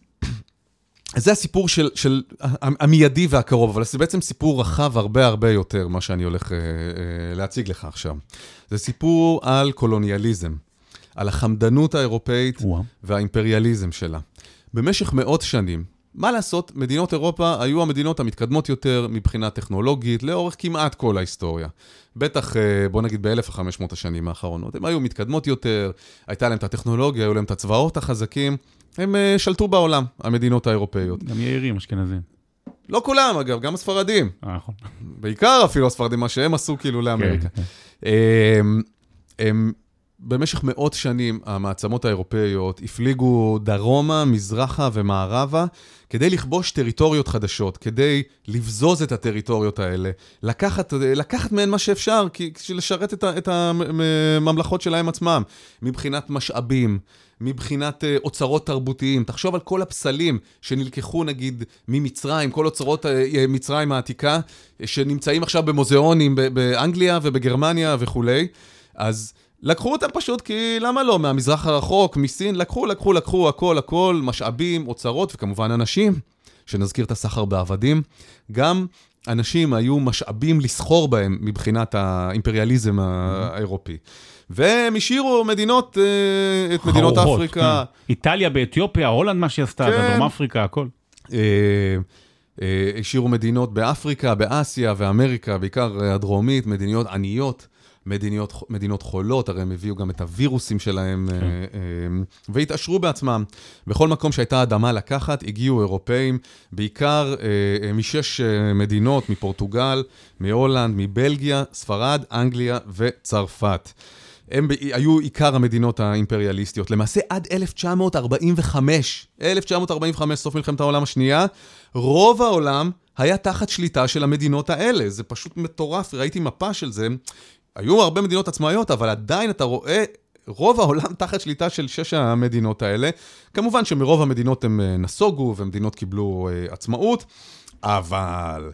זה הסיפור של, של המיידי והקרוב, אבל זה בעצם סיפור רחב הרבה הרבה יותר, מה שאני הולך אה, אה, להציג לך עכשיו. זה סיפור על קולוניאליזם, על החמדנות האירופאית וואו. והאימפריאליזם שלה. במשך מאות שנים, מה לעשות, מדינות אירופה היו המדינות המתקדמות יותר מבחינה טכנולוגית לאורך כמעט כל ההיסטוריה. בטח, אה, בוא נגיד, ב-1500 השנים האחרונות. הן היו מתקדמות יותר, הייתה להם את הטכנולוגיה, היו להם את הצבאות החזקים, הם אה, שלטו בעולם, המדינות האירופאיות. גם יאירים אשכנזים. לא כולם, אגב, גם הספרדים. אה, נכון. בעיקר אפילו הספרדים, מה שהם עשו כאילו לאמריקה. כן, כן. הם, הם, במשך מאות שנים המעצמות האירופאיות הפליגו דרומה, מזרחה ומערבה כדי לכבוש טריטוריות חדשות, כדי לבזוז את הטריטוריות האלה, לקחת, לקחת מהן מה שאפשר, בשביל לשרת את, את הממלכות שלהם עצמם, מבחינת משאבים, מבחינת אה, אוצרות תרבותיים. תחשוב על כל הפסלים שנלקחו נגיד ממצרים, כל אוצרות אה, מצרים העתיקה, שנמצאים עכשיו במוזיאונים באנגליה ובגרמניה וכולי. אז לקחו אותם פשוט כי למה לא? מהמזרח הרחוק, מסין, לקחו, לקחו, לקחו הכל, הכל, משאבים, אוצרות וכמובן אנשים, שנזכיר את הסחר בעבדים. גם אנשים היו משאבים לסחור בהם מבחינת האימפריאליזם האירופי. והם השאירו מדינות, אה, את מדינות אפריקה, כן. איטליה באתיופיה, הולנד מה שהיא עשתה, כן. דרום אפריקה, הכל. אה, אה, השאירו מדינות באפריקה, באסיה ואמריקה, בעיקר הדרומית, מדינות עניות, מדינות, מדינות חולות, הרי הם הביאו גם את הווירוסים שלהם, אה, כן. אה, והתעשרו בעצמם. בכל מקום שהייתה אדמה לקחת, הגיעו אירופאים, בעיקר אה, משש מדינות, מפורטוגל, מהולנד, מבלגיה, ספרד, אנגליה וצרפת. הם היו עיקר המדינות האימפריאליסטיות. למעשה עד 1945, 1945, סוף מלחמת העולם השנייה, רוב העולם היה תחת שליטה של המדינות האלה. זה פשוט מטורף, ראיתי מפה של זה. היו הרבה מדינות עצמאיות, אבל עדיין אתה רואה רוב העולם תחת שליטה של שש המדינות האלה. כמובן שמרוב המדינות הם אה, נסוגו ומדינות קיבלו אה, עצמאות, אבל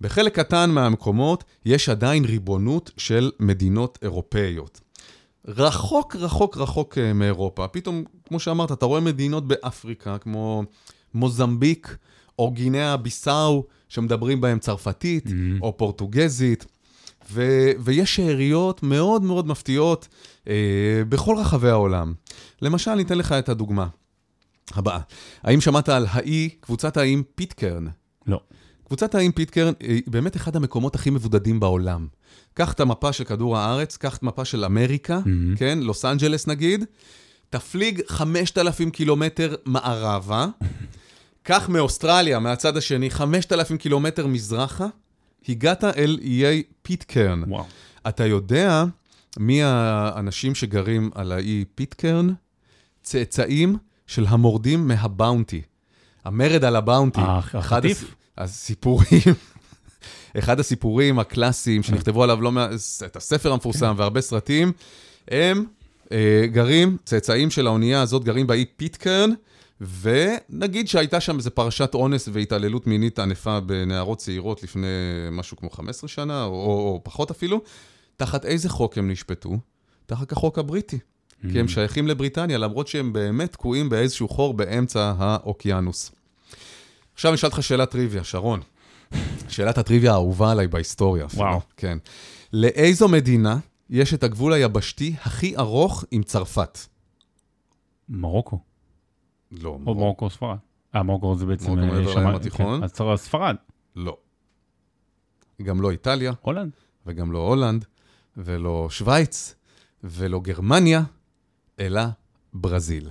בחלק קטן מהמקומות יש עדיין ריבונות של מדינות אירופאיות. רחוק, רחוק, רחוק אה, מאירופה. פתאום, כמו שאמרת, אתה רואה מדינות באפריקה, כמו מוזמביק, או גינאה ביסאו, שמדברים בהם צרפתית, Mm-hmm. או פורטוגזית, ו- ויש שאריות מאוד מאוד מפתיעות אה, בכל רחבי העולם. למשל, אני אתן לך את הדוגמה הבאה. האם שמעת על האי, קבוצת האיים פיטקרן? לא. קבוצת האיים פיטקרן היא באמת אחד המקומות הכי מבודדים בעולם. קח את המפה של כדור הארץ, קח את המפה של אמריקה, Mhm. כן, לוס אנג'לס נגיד, תפליג 5,000 קילומטר מערבה, קח מאוסטרליה, מהצד השני, 5,000 קילומטר מזרחה, הגעת אל איי פיטקרן. וואו. אתה יודע מי האנשים שגרים על האי פיטקרן? צאצאים של המורדים מהבאונטי. המרד על הבאונטי. אה, החטיף? הס- הסיפורים, אחד הסיפורים הקלאסיים שנכתבו עליו לא מעט, את הספר המפורסם והרבה סרטים, הם אה, גרים, צאצאים של האונייה הזאת גרים באי פיטקרן, ונגיד שהייתה שם איזו פרשת אונס והתעללות מינית ענפה בנערות צעירות לפני משהו כמו 15 שנה, או, או פחות אפילו, תחת איזה חוק הם נשפטו? תחת החוק הבריטי. כי הם שייכים לבריטניה, למרות שהם באמת תקועים באיזשהו חור באמצע האוקיינוס. עכשיו אני אשאל אותך שאלת טריוויה, שרון. שאלת הטריוויה האהובה עליי בהיסטוריה. אפילו. וואו. כן. לאיזו מדינה יש את הגבול היבשתי הכי ארוך עם צרפת? מרוקו. לא, או מרוקו. או ספרד. אה, מרוקו זה בעצם... מרוקו אה, מעבר שמע- לים התיכון. כן, אז צריך ספרד. לא. גם לא איטליה, הולנד. וגם לא הולנד, ולא שווייץ, ולא גרמניה, אלא ברזיל.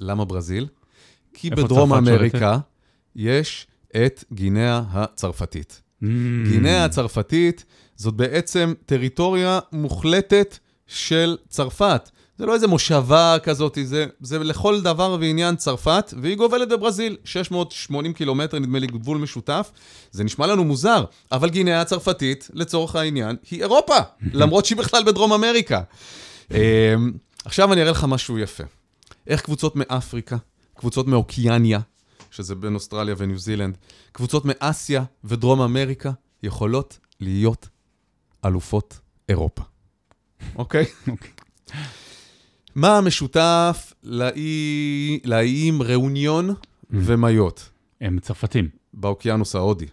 למה ברזיל? כי בדרום שולטת? אמריקה יש את גינאה הצרפתית. Mm. גינאה הצרפתית זאת בעצם טריטוריה מוחלטת של צרפת. זה לא איזה מושבה כזאת, זה, זה לכל דבר ועניין צרפת, והיא גובלת בברזיל, 680 קילומטר, נדמה לי, גבול משותף. זה נשמע לנו מוזר, אבל גינאה הצרפתית, לצורך העניין, היא אירופה, למרות שהיא בכלל בדרום אמריקה. אמ, עכשיו אני אראה לך משהו יפה. איך קבוצות מאפריקה, קבוצות מאוקיאניה, שזה בין אוסטרליה וניו זילנד, קבוצות מאסיה ודרום אמריקה, יכולות להיות אלופות אירופה. אוקיי? אוקיי. מה המשותף לאי, לאיים ראוניון ומיות הם צרפתים. באוקיינוס ההודי?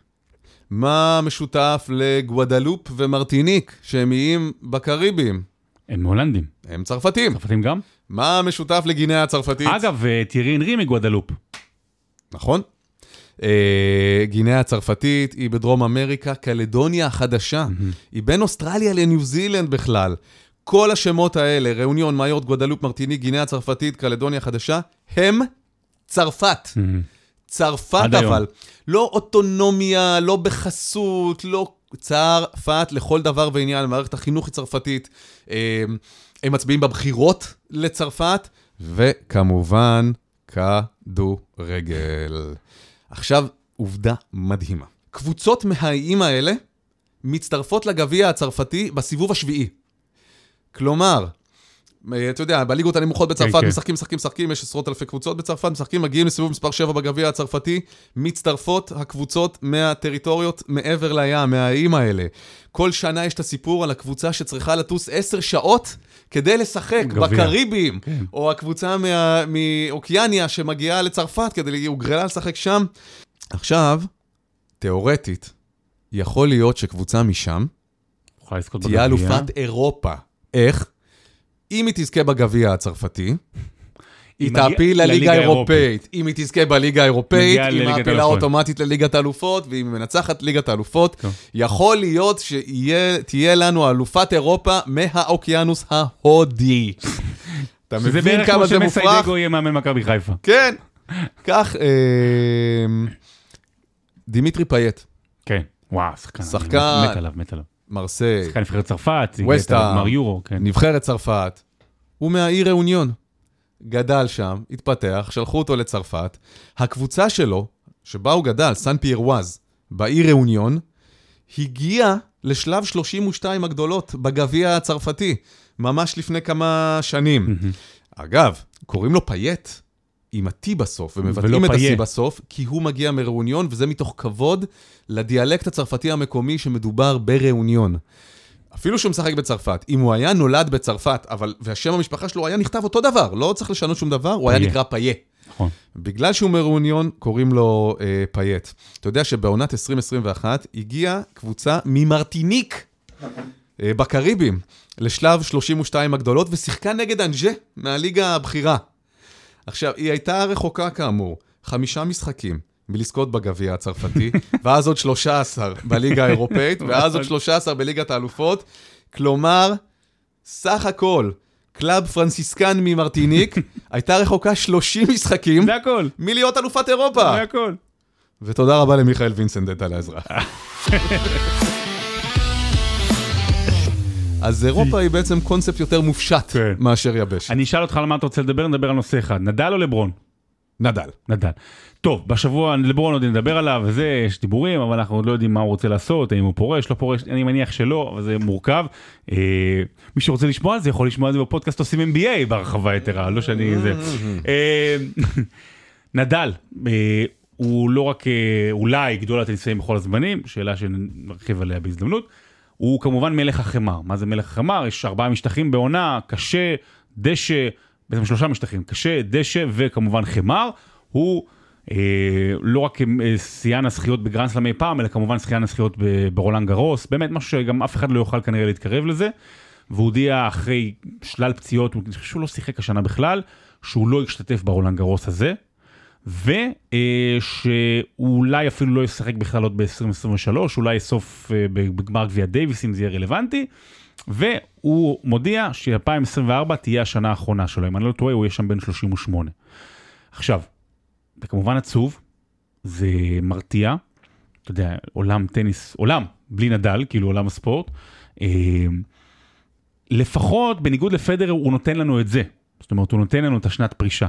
מה משותף לגואדלופ ומרטיניק, שהם איים בקריביים? הם הולנדים. הם צרפתים. צרפתים גם? מה משותף לגינאה הצרפתית? אגב, אה, טירי אנרי מגואדלופ. נכון. אה, גינאה הצרפתית היא בדרום אמריקה, קלדוניה החדשה. היא בין אוסטרליה לניו זילנד בכלל. כל השמות האלה, ראוניון, מאיורט, גואדלופ, מרטיניק, גינאה הצרפתית, קלדוניה החדשה, הם צרפת. צרפת עד היום. אבל. לא אוטונומיה, לא בחסות, לא צרפת לכל דבר ועניין, מערכת החינוך היא צרפתית. אה, הם מצביעים בבחירות לצרפת, וכמובן, כדורגל. עכשיו, עובדה מדהימה. קבוצות מהאיים האלה מצטרפות לגביע הצרפתי בסיבוב השביעי. כלומר, אה, אתה יודע, בליגות הנמוכות בצרפת כן. משחקים, משחקים, משחקים, יש עשרות אלפי קבוצות בצרפת, משחקים, מגיעים לסיבוב מספר 7 בגביע הצרפתי, מצטרפות הקבוצות מהטריטוריות מעבר לים, מהאיים האלה. כל שנה יש את הסיפור על הקבוצה שצריכה לטוס 10 שעות כדי לשחק גביע. בקריביים, כן. או הקבוצה מה- מאוקיאניה שמגיעה לצרפת כדי, היא הוגרלה לשחק שם. עכשיו, תיאורטית, יכול להיות שקבוצה משם תהיה. אלופת אירופה. איך? אם היא תזכה בגביע הצרפטי, היא תעפיל לליגה. האירופאית. אם היא תזכה בליגה האירופאית, היא מעפילה. אוטומטית לליגת האלופות, ואם היא מנצחת ליגת האלופות, טוב. יכול להיות שתהיה לנו אלופת אירופה מהאוקיינוס ההודי. אתה שזה מבין בערך כמה כמו זה מופרך? שמסיידגו יהיה מאמן מכבי חיפה. כן. כך, אה, דימיטרי פייט, כן. וואו, שחקן. שחקן. מת עליו, מת עליו. מרסיי, שחקן נבחרת צרפת, הגיע את וסטהאם. הגמר יורו, כן. נבחרת צרפת, הוא מהאי ראוניון. גדל שם, התפתח, שלחו אותו לצרפת. הקבוצה שלו, שבה הוא גדל, סן פיירואז, באי ראוניון, הגיעה לשלב 32 הגדולות בגביע הצרפתי, ממש לפני כמה שנים. אגב, קוראים לו פייט עם ה-T בסוף, ומבטאים את. ה-T בסוף, כי הוא מגיע מראוניון, וזה מתוך כבוד לדיאלקט הצרפתי המקומי שמדובר בראוניון. אפילו שהוא משחק בצרפת, אם הוא היה נולד בצרפת, אבל, והשם המשפחה שלו היה נכתב אותו דבר, לא צריך לשנות שום דבר, הוא היה. נקרא פאייה. נכון. בגלל שהוא מראוניון, קוראים לו אה, פייט. אתה יודע שבעונת 2021 הגיעה קבוצה ממרטיניק אה, בקריבים לשלב 32 הגדולות, ושיחקה נגד אנג'ה מהליגה הבכירה. עכשיו, היא הייתה רחוקה כאמור, חמישה משחקים מלזכות בגביע הצרפתי, ואז עוד 13 בליגה האירופאית, ואז עוד 13 בליגת האלופות. כלומר, סך הכל, קלאב פרנסיסקן ממרטיניק, הייתה רחוקה 30 משחקים זה הכל. מלהיות אלופת אירופה. זה הכל. ותודה רבה למיכאל וינסנדט על העזרה. אז אירופה היא בעצם קונספט יותר מופשט כן. מאשר יבש. אני אשאל אותך על מה אתה רוצה לדבר, נדבר על נושא אחד. נדל או לברון? נדל. נדל. טוב, בשבוע לברון עוד נדבר עליו וזה, יש דיבורים, אבל אנחנו עוד לא יודעים מה הוא רוצה לעשות, האם הוא פורש, לא פורש, אני מניח שלא, אבל זה מורכב. אה, מי שרוצה לשמוע על זה יכול לשמוע על זה בפודקאסט עושים NBA בהרחבה יתרה, לא שאני זה. אה, נדל, אה, הוא לא רק אה, אולי גדול הטניסאים בכל הזמנים, שאלה שנרחיב עליה בהזדמנות, הוא כמובן מלך החמר. מה זה מלך החמר? יש ארבעה משטחים בעונה, קשה, דשא, בעצם שלושה משטחים, קשה, דשא וכמובן חמר. הוא אה, לא רק אה, שיאן הזכיות בגרנדסלאם אי פעם, אלא כמובן שיאן הזכיות ברולנד גרוס, באמת משהו שגם אף אחד לא יוכל כנראה להתקרב לזה. והוא הודיע אחרי שלל פציעות, אני חושב שהוא לא שיחק השנה בכלל, שהוא לא ישתתף ברולנד גרוס הזה, ושאולי אפילו לא ישחק בכלל עוד ב-2023, אולי יסוף אה, בגמר גביע דייוויס אם זה יהיה רלוונטי, והוא מודיע ש-2024 תהיה השנה האחרונה שלו, אם אני לא טועה הוא יהיה שם בין 38. עכשיו, זה כמובן עצוב, זה מרתיע, אתה יודע, עולם טניס, עולם, בלי נדל, כאילו עולם הספורט. אה, לפחות, בניגוד לפדרר, הוא נותן לנו את זה. זאת אומרת, הוא נותן לנו את השנת פרישה.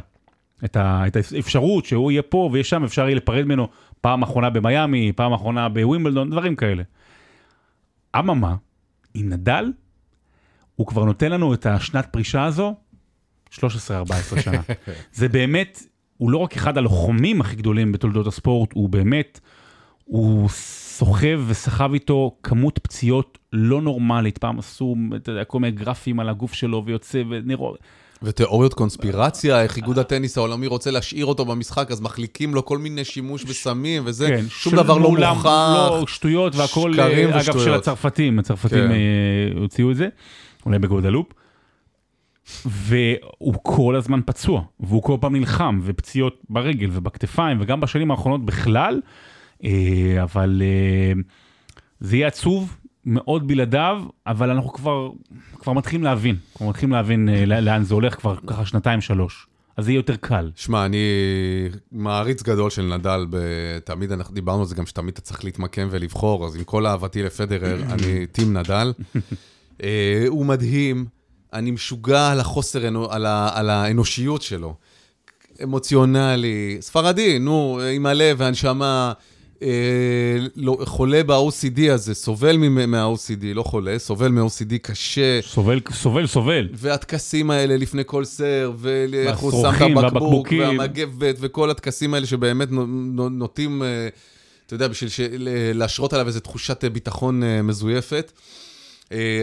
את, ה, את האפשרות שהוא יהיה פה ויהיה שם, אפשר יהיה לפרד ממנו פעם אחרונה במיאמי, פעם אחרונה בווימבלדון, דברים כאלה. אממה, עם נדל, הוא כבר נותן לנו את השנת פרישה הזו, 13-14 שנה. זה באמת, הוא לא רק אחד הלוחמים הכי גדולים בתולדות הספורט, הוא באמת, הוא סוחב וסחב איתו כמות פציעות לא נורמלית. פעם עשו, אתה יודע, כל מיני גרפים על הגוף שלו ויוצא ונראות. ותיאוריות קונספירציה, איך איגוד הטניס העולמי רוצה להשאיר אותו במשחק, אז מחליקים לו כל מיני שימוש בסמים וזה, כן, שום של- דבר לא מוכח. לא, שטויות שקרים אה, אגב, של ושטויות. הצרפתים, הצרפתים כן. אה, הוציאו את זה, אולי בגודלופ. והוא כל הזמן פצוע, והוא כל פעם נלחם, ופציעות ברגל ובכתפיים, וגם בשנים האחרונות בכלל, אה, אבל אה, זה יהיה עצוב מאוד בלעדיו, אבל אנחנו כבר, כבר מתחילים להבין, כבר מתחילים להבין אה, לא- לאן זה הולך כבר ככה שנתיים שלוש, אז זה יהיה יותר קל. שמע, אני מעריץ גדול של נדל, תמיד אנחנו דיברנו על זה גם שתמיד אתה צריך להתמקם ולבחור, אז עם כל אהבתי לפדרר, אני טים נדל. אה, הוא מדהים, אני משוגע על החוסר, אנו- על ה- על האנושיות שלו. אמוציונלי, ספרדי, נו, עם הלב והנשמה. אה, לא, חולה ב-OCD הזה, סובל מה-OCD, לא חולה, סובל מ-OCD קשה. סובל, סובל, סובל. והטקסים האלה לפני כל סר, ואיך הוא שם את הבקבוק. והמגבת, וכל הטקסים האלה שבאמת נו- נו- נוטים, אה, אתה יודע, בשביל להשרות עליו איזו תחושת אה, ביטחון מזויפת.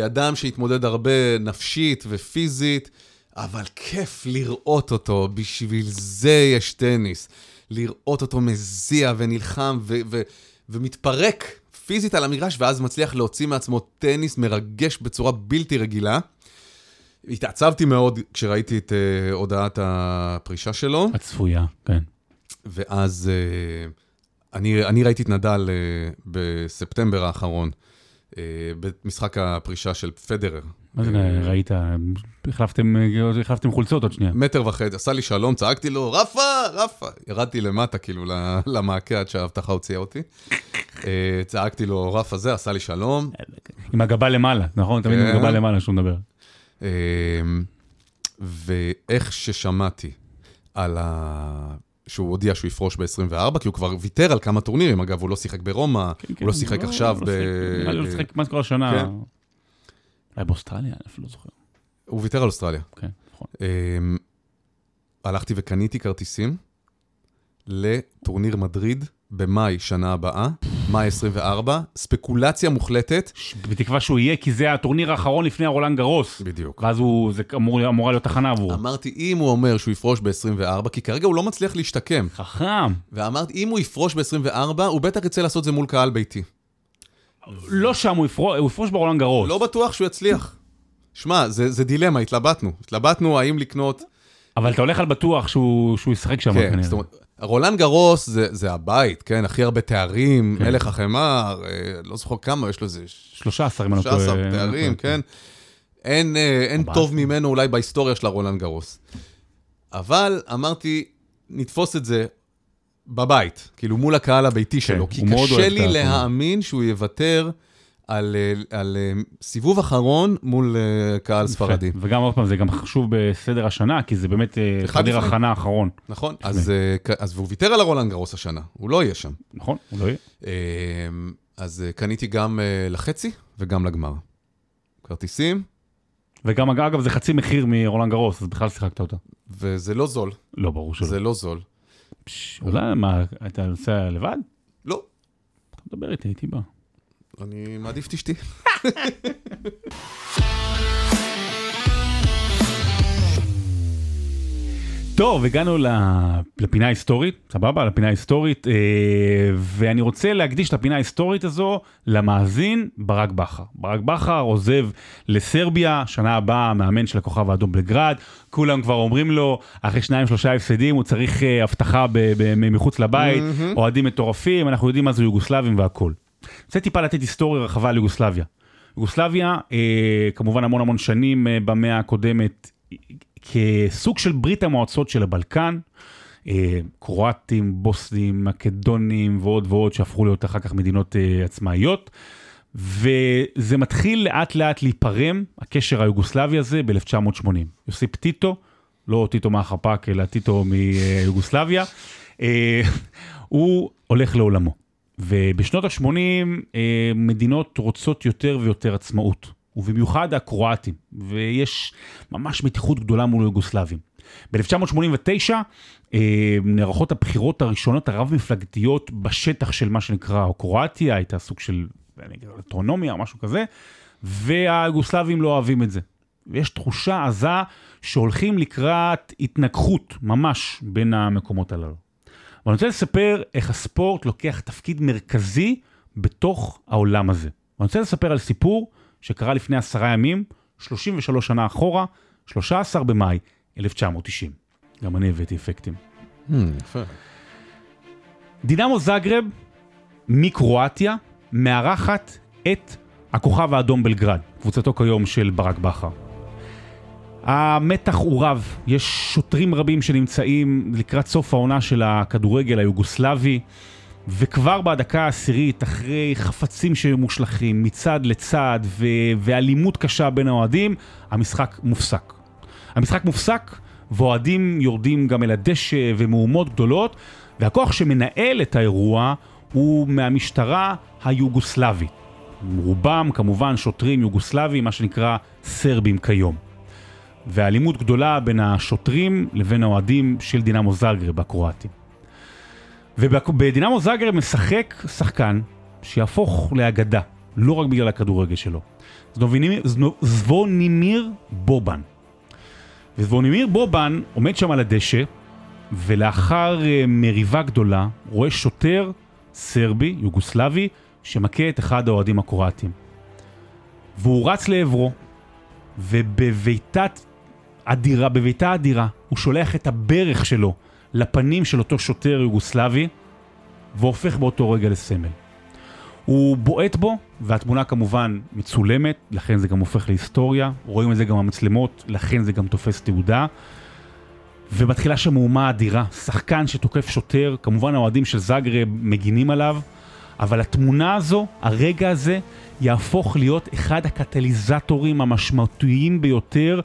אדם שהתמודד הרבה נפשית ופיזית, אבל כיף לראות אותו, בשביל זה יש טניס. לראות אותו מזיע ונלחם ו- ו- ומתפרק פיזית על המגרש, ואז מצליח להוציא מעצמו טניס מרגש בצורה בלתי רגילה. התעצבתי מאוד כשראיתי את uh, הודעת הפרישה שלו, הצפויה, כן. ואז uh, אני, אני ראיתי את נדל uh, בספטמבר האחרון, uh, במשחק הפרישה של פדרר. מה זה אה, ראית? החלפתם, חולצות עוד שנייה. מטר וחצי, עשה לי שלום, צעקתי לו, רפה, רפה. ירדתי למטה, כאילו, למעקה עד שהאבטחה הוציאה אותי. אה, צעקתי לו, רפה זה, עשה לי שלום. עם הגבה למעלה, נכון? תמיד עם כן. הגבה למעלה שהוא מדבר. אה, ואיך ששמעתי על ה... שהוא הודיע שהוא יפרוש ב-24, כי הוא כבר ויתר על כמה טורנירים, אגב, הוא לא שיחק ברומא, הוא לא שיחק עכשיו לא ב... לי לא שיחק כמעט כל השנה. אולי באוסטרליה, אני אפילו לא זוכר. הוא ויתר על אוסטרליה. כן, נכון. אמ, הלכתי וקניתי כרטיסים לטורניר מדריד במאי שנה הבאה, מאי 24, ספקולציה מוחלטת. בתקווה שהוא יהיה, כי זה הטורניר האחרון לפני הרולנד גרוס. בדיוק. ואז הוא, זה אמור, אמורה להיות תחנה עבורו. אמרתי, אם הוא אומר שהוא יפרוש ב-24, כי כרגע הוא לא מצליח להשתקם, חכם. ואמרתי, אם הוא יפרוש ב-24, הוא בטח ירצה לעשות זה מול קהל ביתי. לא שם, הוא יפרוש, הוא יפרוש ברולנד גרוס. לא בטוח שהוא יצליח. שמע, זה, זה דילמה, התלבטנו. התלבטנו האם לקנות... אבל אתה הולך על בטוח שהוא שהוא ישחק שם כן, כנראה. זאת אומרת, רולנד גרוס זה, זה הבית, כן? הכי הרבה תארים, כן. מלך החמר, אה, לא זוכר כמה, יש לו איזה 13 אם אני לא טועה. 13 תארים, כן? אין, אה, אין 14. טוב ממנו אולי בהיסטוריה של הרולנד גרוס. אבל אמרתי, נתפוס את זה בבית, כאילו מול הקהל הביתי שלו, כי כן, מאוד קשה לי. להאמין שהוא יוותר על, אה, על אה, סיבוב אחרון מול אה, קהל ספרדי. וגם עוד פעם, זה גם חשוב בסדר השנה, כי זה באמת לפני. הכנה האחרון. נכון, אז, אז והוא ויתר על הרולנד גרוס השנה, הוא לא יהיה שם. נכון? הוא לא יהיה. אז קניתי גם לחצי וגם לגמר. כרטיסים, וגם אגב, זה חצי מחיר מרולנד גרוס, אז בכלל שיחקת אותה. וזה לא זול, לא, ברור שלא. זה לא זול. אולי, מה, אתה נוסע לבד? לא, דבר איתי, הייתי בא. אני מעדיף את אשתי. טוב, הגענו לפינה ההיסטורית, סבבה? לפינה ההיסטורית, אה, ואני רוצה להקדיש את הפינה ההיסטורית הזו למאזין ברק בכר. ברק בכר עוזב לסרביה, שנה הבאה מאמן של הכוכב האדום בלגרד, כולם כבר אומרים לו, אחרי שניים שלושה הפסדים הוא צריך אה, אבטחה ב- ב- מחוץ לבית, אוהדים מטורפים, אנחנו יודעים מה זה יוגוסלבים והכול. רוצה טיפה לתת היסטוריה רחבה על יוגוסלביה. יוגוסלביה, אה, כמובן המון המון שנים אה, במאה הקודמת, כסוג של ברית המועצות של הבלקן, אה, קרואטים, בוסנים, מקדונים ועוד ועוד שהפכו להיות אחר כך מדינות אה, עצמאיות. וזה מתחיל לאט לאט להיפרם, הקשר היוגוסלבי הזה ב-1980. יוסיפ טיטו, לא טיטו מהחפ"ק אלא טיטו מיוגוסלביה, אה, הוא הולך לעולמו. ובשנות ה-80 אה, מדינות רוצות יותר ויותר עצמאות, ובמיוחד הקרואטים, ויש ממש מתיחות גדולה מול יוגוסלבים. ב-1989 אה, נערכות הבחירות הראשונות הרב-מפלגתיות בשטח של מה שנקרא קרואטיה, הייתה סוג של אני אוטונומיה או משהו כזה, והיוגוסלבים לא אוהבים את זה. ויש תחושה עזה שהולכים לקראת התנגחות ממש בין המקומות הללו. ואני רוצה לספר איך הספורט לוקח תפקיד מרכזי בתוך העולם הזה. ואני רוצה לספר על סיפור שקרה לפני עשרה ימים, 33 שנה אחורה, 13 במאי 1990. גם אני הבאתי אפקטים. Hmm, יפה. דינמו זגרב מקרואטיה מארחת את הכוכב האדום בלגרד, קבוצתו כיום של ברק בכר. המתח הוא רב, יש שוטרים רבים שנמצאים לקראת סוף העונה של הכדורגל היוגוסלבי, וכבר בדקה העשירית, אחרי חפצים שמושלכים מצד לצד ו- ואלימות קשה בין האוהדים, המשחק מופסק. המשחק מופסק, ואוהדים יורדים גם אל הדשא ומהומות גדולות, והכוח שמנהל את האירוע הוא מהמשטרה היוגוסלבית. רובם כמובן שוטרים יוגוסלבים, מה שנקרא סרבים כיום. ואלימות גדולה בין השוטרים לבין האוהדים של דינמו זאגרב הקרואטים. ובדינמו זאגרב משחק שחקן שיהפוך לאגדה, לא רק בגלל הכדורגל שלו. זבונימיר בובן. וזבונימיר בובן עומד שם על הדשא, ולאחר אה, מריבה גדולה, רואה שוטר סרבי, יוגוסלבי, שמכה את אחד האוהדים הקרואטים. והוא רץ לעברו, ובבעיטת אדירה, בבעיטה אדירה, הוא שולח את הברך שלו לפנים של אותו שוטר יוגוסלבי, והופך באותו רגע לסמל. הוא בועט בו, והתמונה כמובן מצולמת, לכן זה גם הופך להיסטוריה, רואים את זה גם במצלמות, לכן זה גם תופס תעודה. ומתחילה שם מהומה אדירה, שחקן שתוקף שוטר, כמובן האוהדים של זאגרב מגינים עליו, אבל התמונה הזו, הרגע הזה, יהפוך להיות אחד הקטליזטורים המשמעותיים ביותר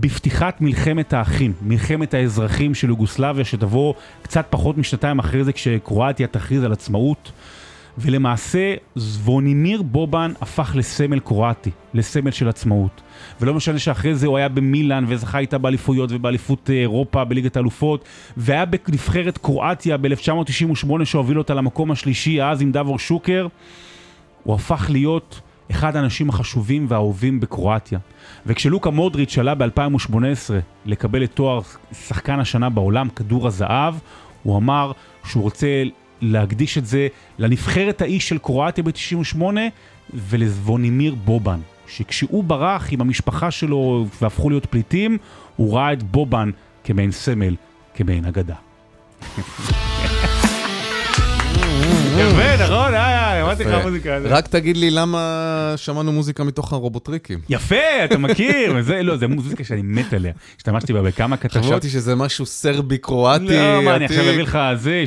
בפתיחת מלחמת האחים, מלחמת האזרחים של יוגוסלביה, שתבוא קצת פחות משנתיים אחרי זה כשקרואטיה תכריז על עצמאות. ולמעשה זבונימיר בובן הפך לסמל קרואטי, לסמל של עצמאות. ולא משנה שאחרי זה הוא היה במילאן וזכה איתה באליפויות ובאליפות אה, אירופה, בליגת האלופות, והיה בנבחרת קרואטיה ב-1998 שהוביל אותה למקום השלישי, אז עם דבור שוקר, הוא הפך להיות אחד האנשים החשובים והאהובים בקרואטיה. וכשלוקה מודריץ' עלה ב-2018 לקבל את תואר שחקן השנה בעולם, כדור הזהב, הוא אמר שהוא רוצה להקדיש את זה לנבחרת האיש של קרואטיה ב-98 ולזבונימיר בובן, שכשהוא ברח עם המשפחה שלו והפכו להיות פליטים, הוא ראה את בובן כמעין סמל, כמעין אגדה. יפה, נכון? אה, שמעתי לך מוזיקה. זה- רק תגיד לי למה שמענו מוזיקה מתוך הרובוטריקים. יפה, אתה מכיר, וזה, לא, זה מוזיקה שאני מת עליה. השתמשתי בה בכמה כתבות. חשבתי שזה משהו סרבי-קרואטי. לא, מה, אני עכשיו. אביא לך זה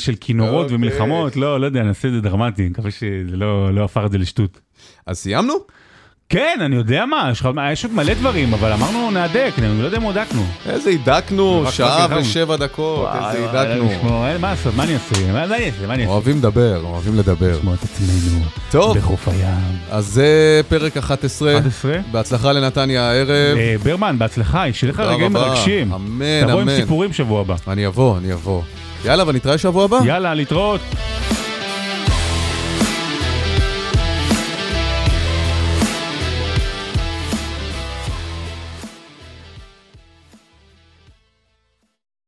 של כינורות אוקיי. ומלחמות, לא, לא יודע, נעשה את זה דרמטי, אני מקווה שזה לא לא הפך את זה לשטות. אז סיימנו? כן, אני יודע מה, יש לך- יש עוד מלא דברים, אבל אמרנו נהדק, אני לא יודע אם הודקנו. איזה הידקנו, שעה ושבע דקות, איזה הידקנו. מה לעשות, מה אני אעשה? מה אני אעשה? מה אני אעשה? אוהבים לדבר, אוהבים לדבר. לשמוע את עצמנו טוב. בחוף הים. אז זה פרק 11. 11. בהצלחה לנתניה הערב. אה, ברמן, בהצלחה, שיהיה לך רגעים. מרגשים. אמן, תבוא עם אמן. סיפורים שבוע הבא. אני אבוא, אני אבוא. יאללה, ונתראה שבוע הבא. יאללה, להתראות.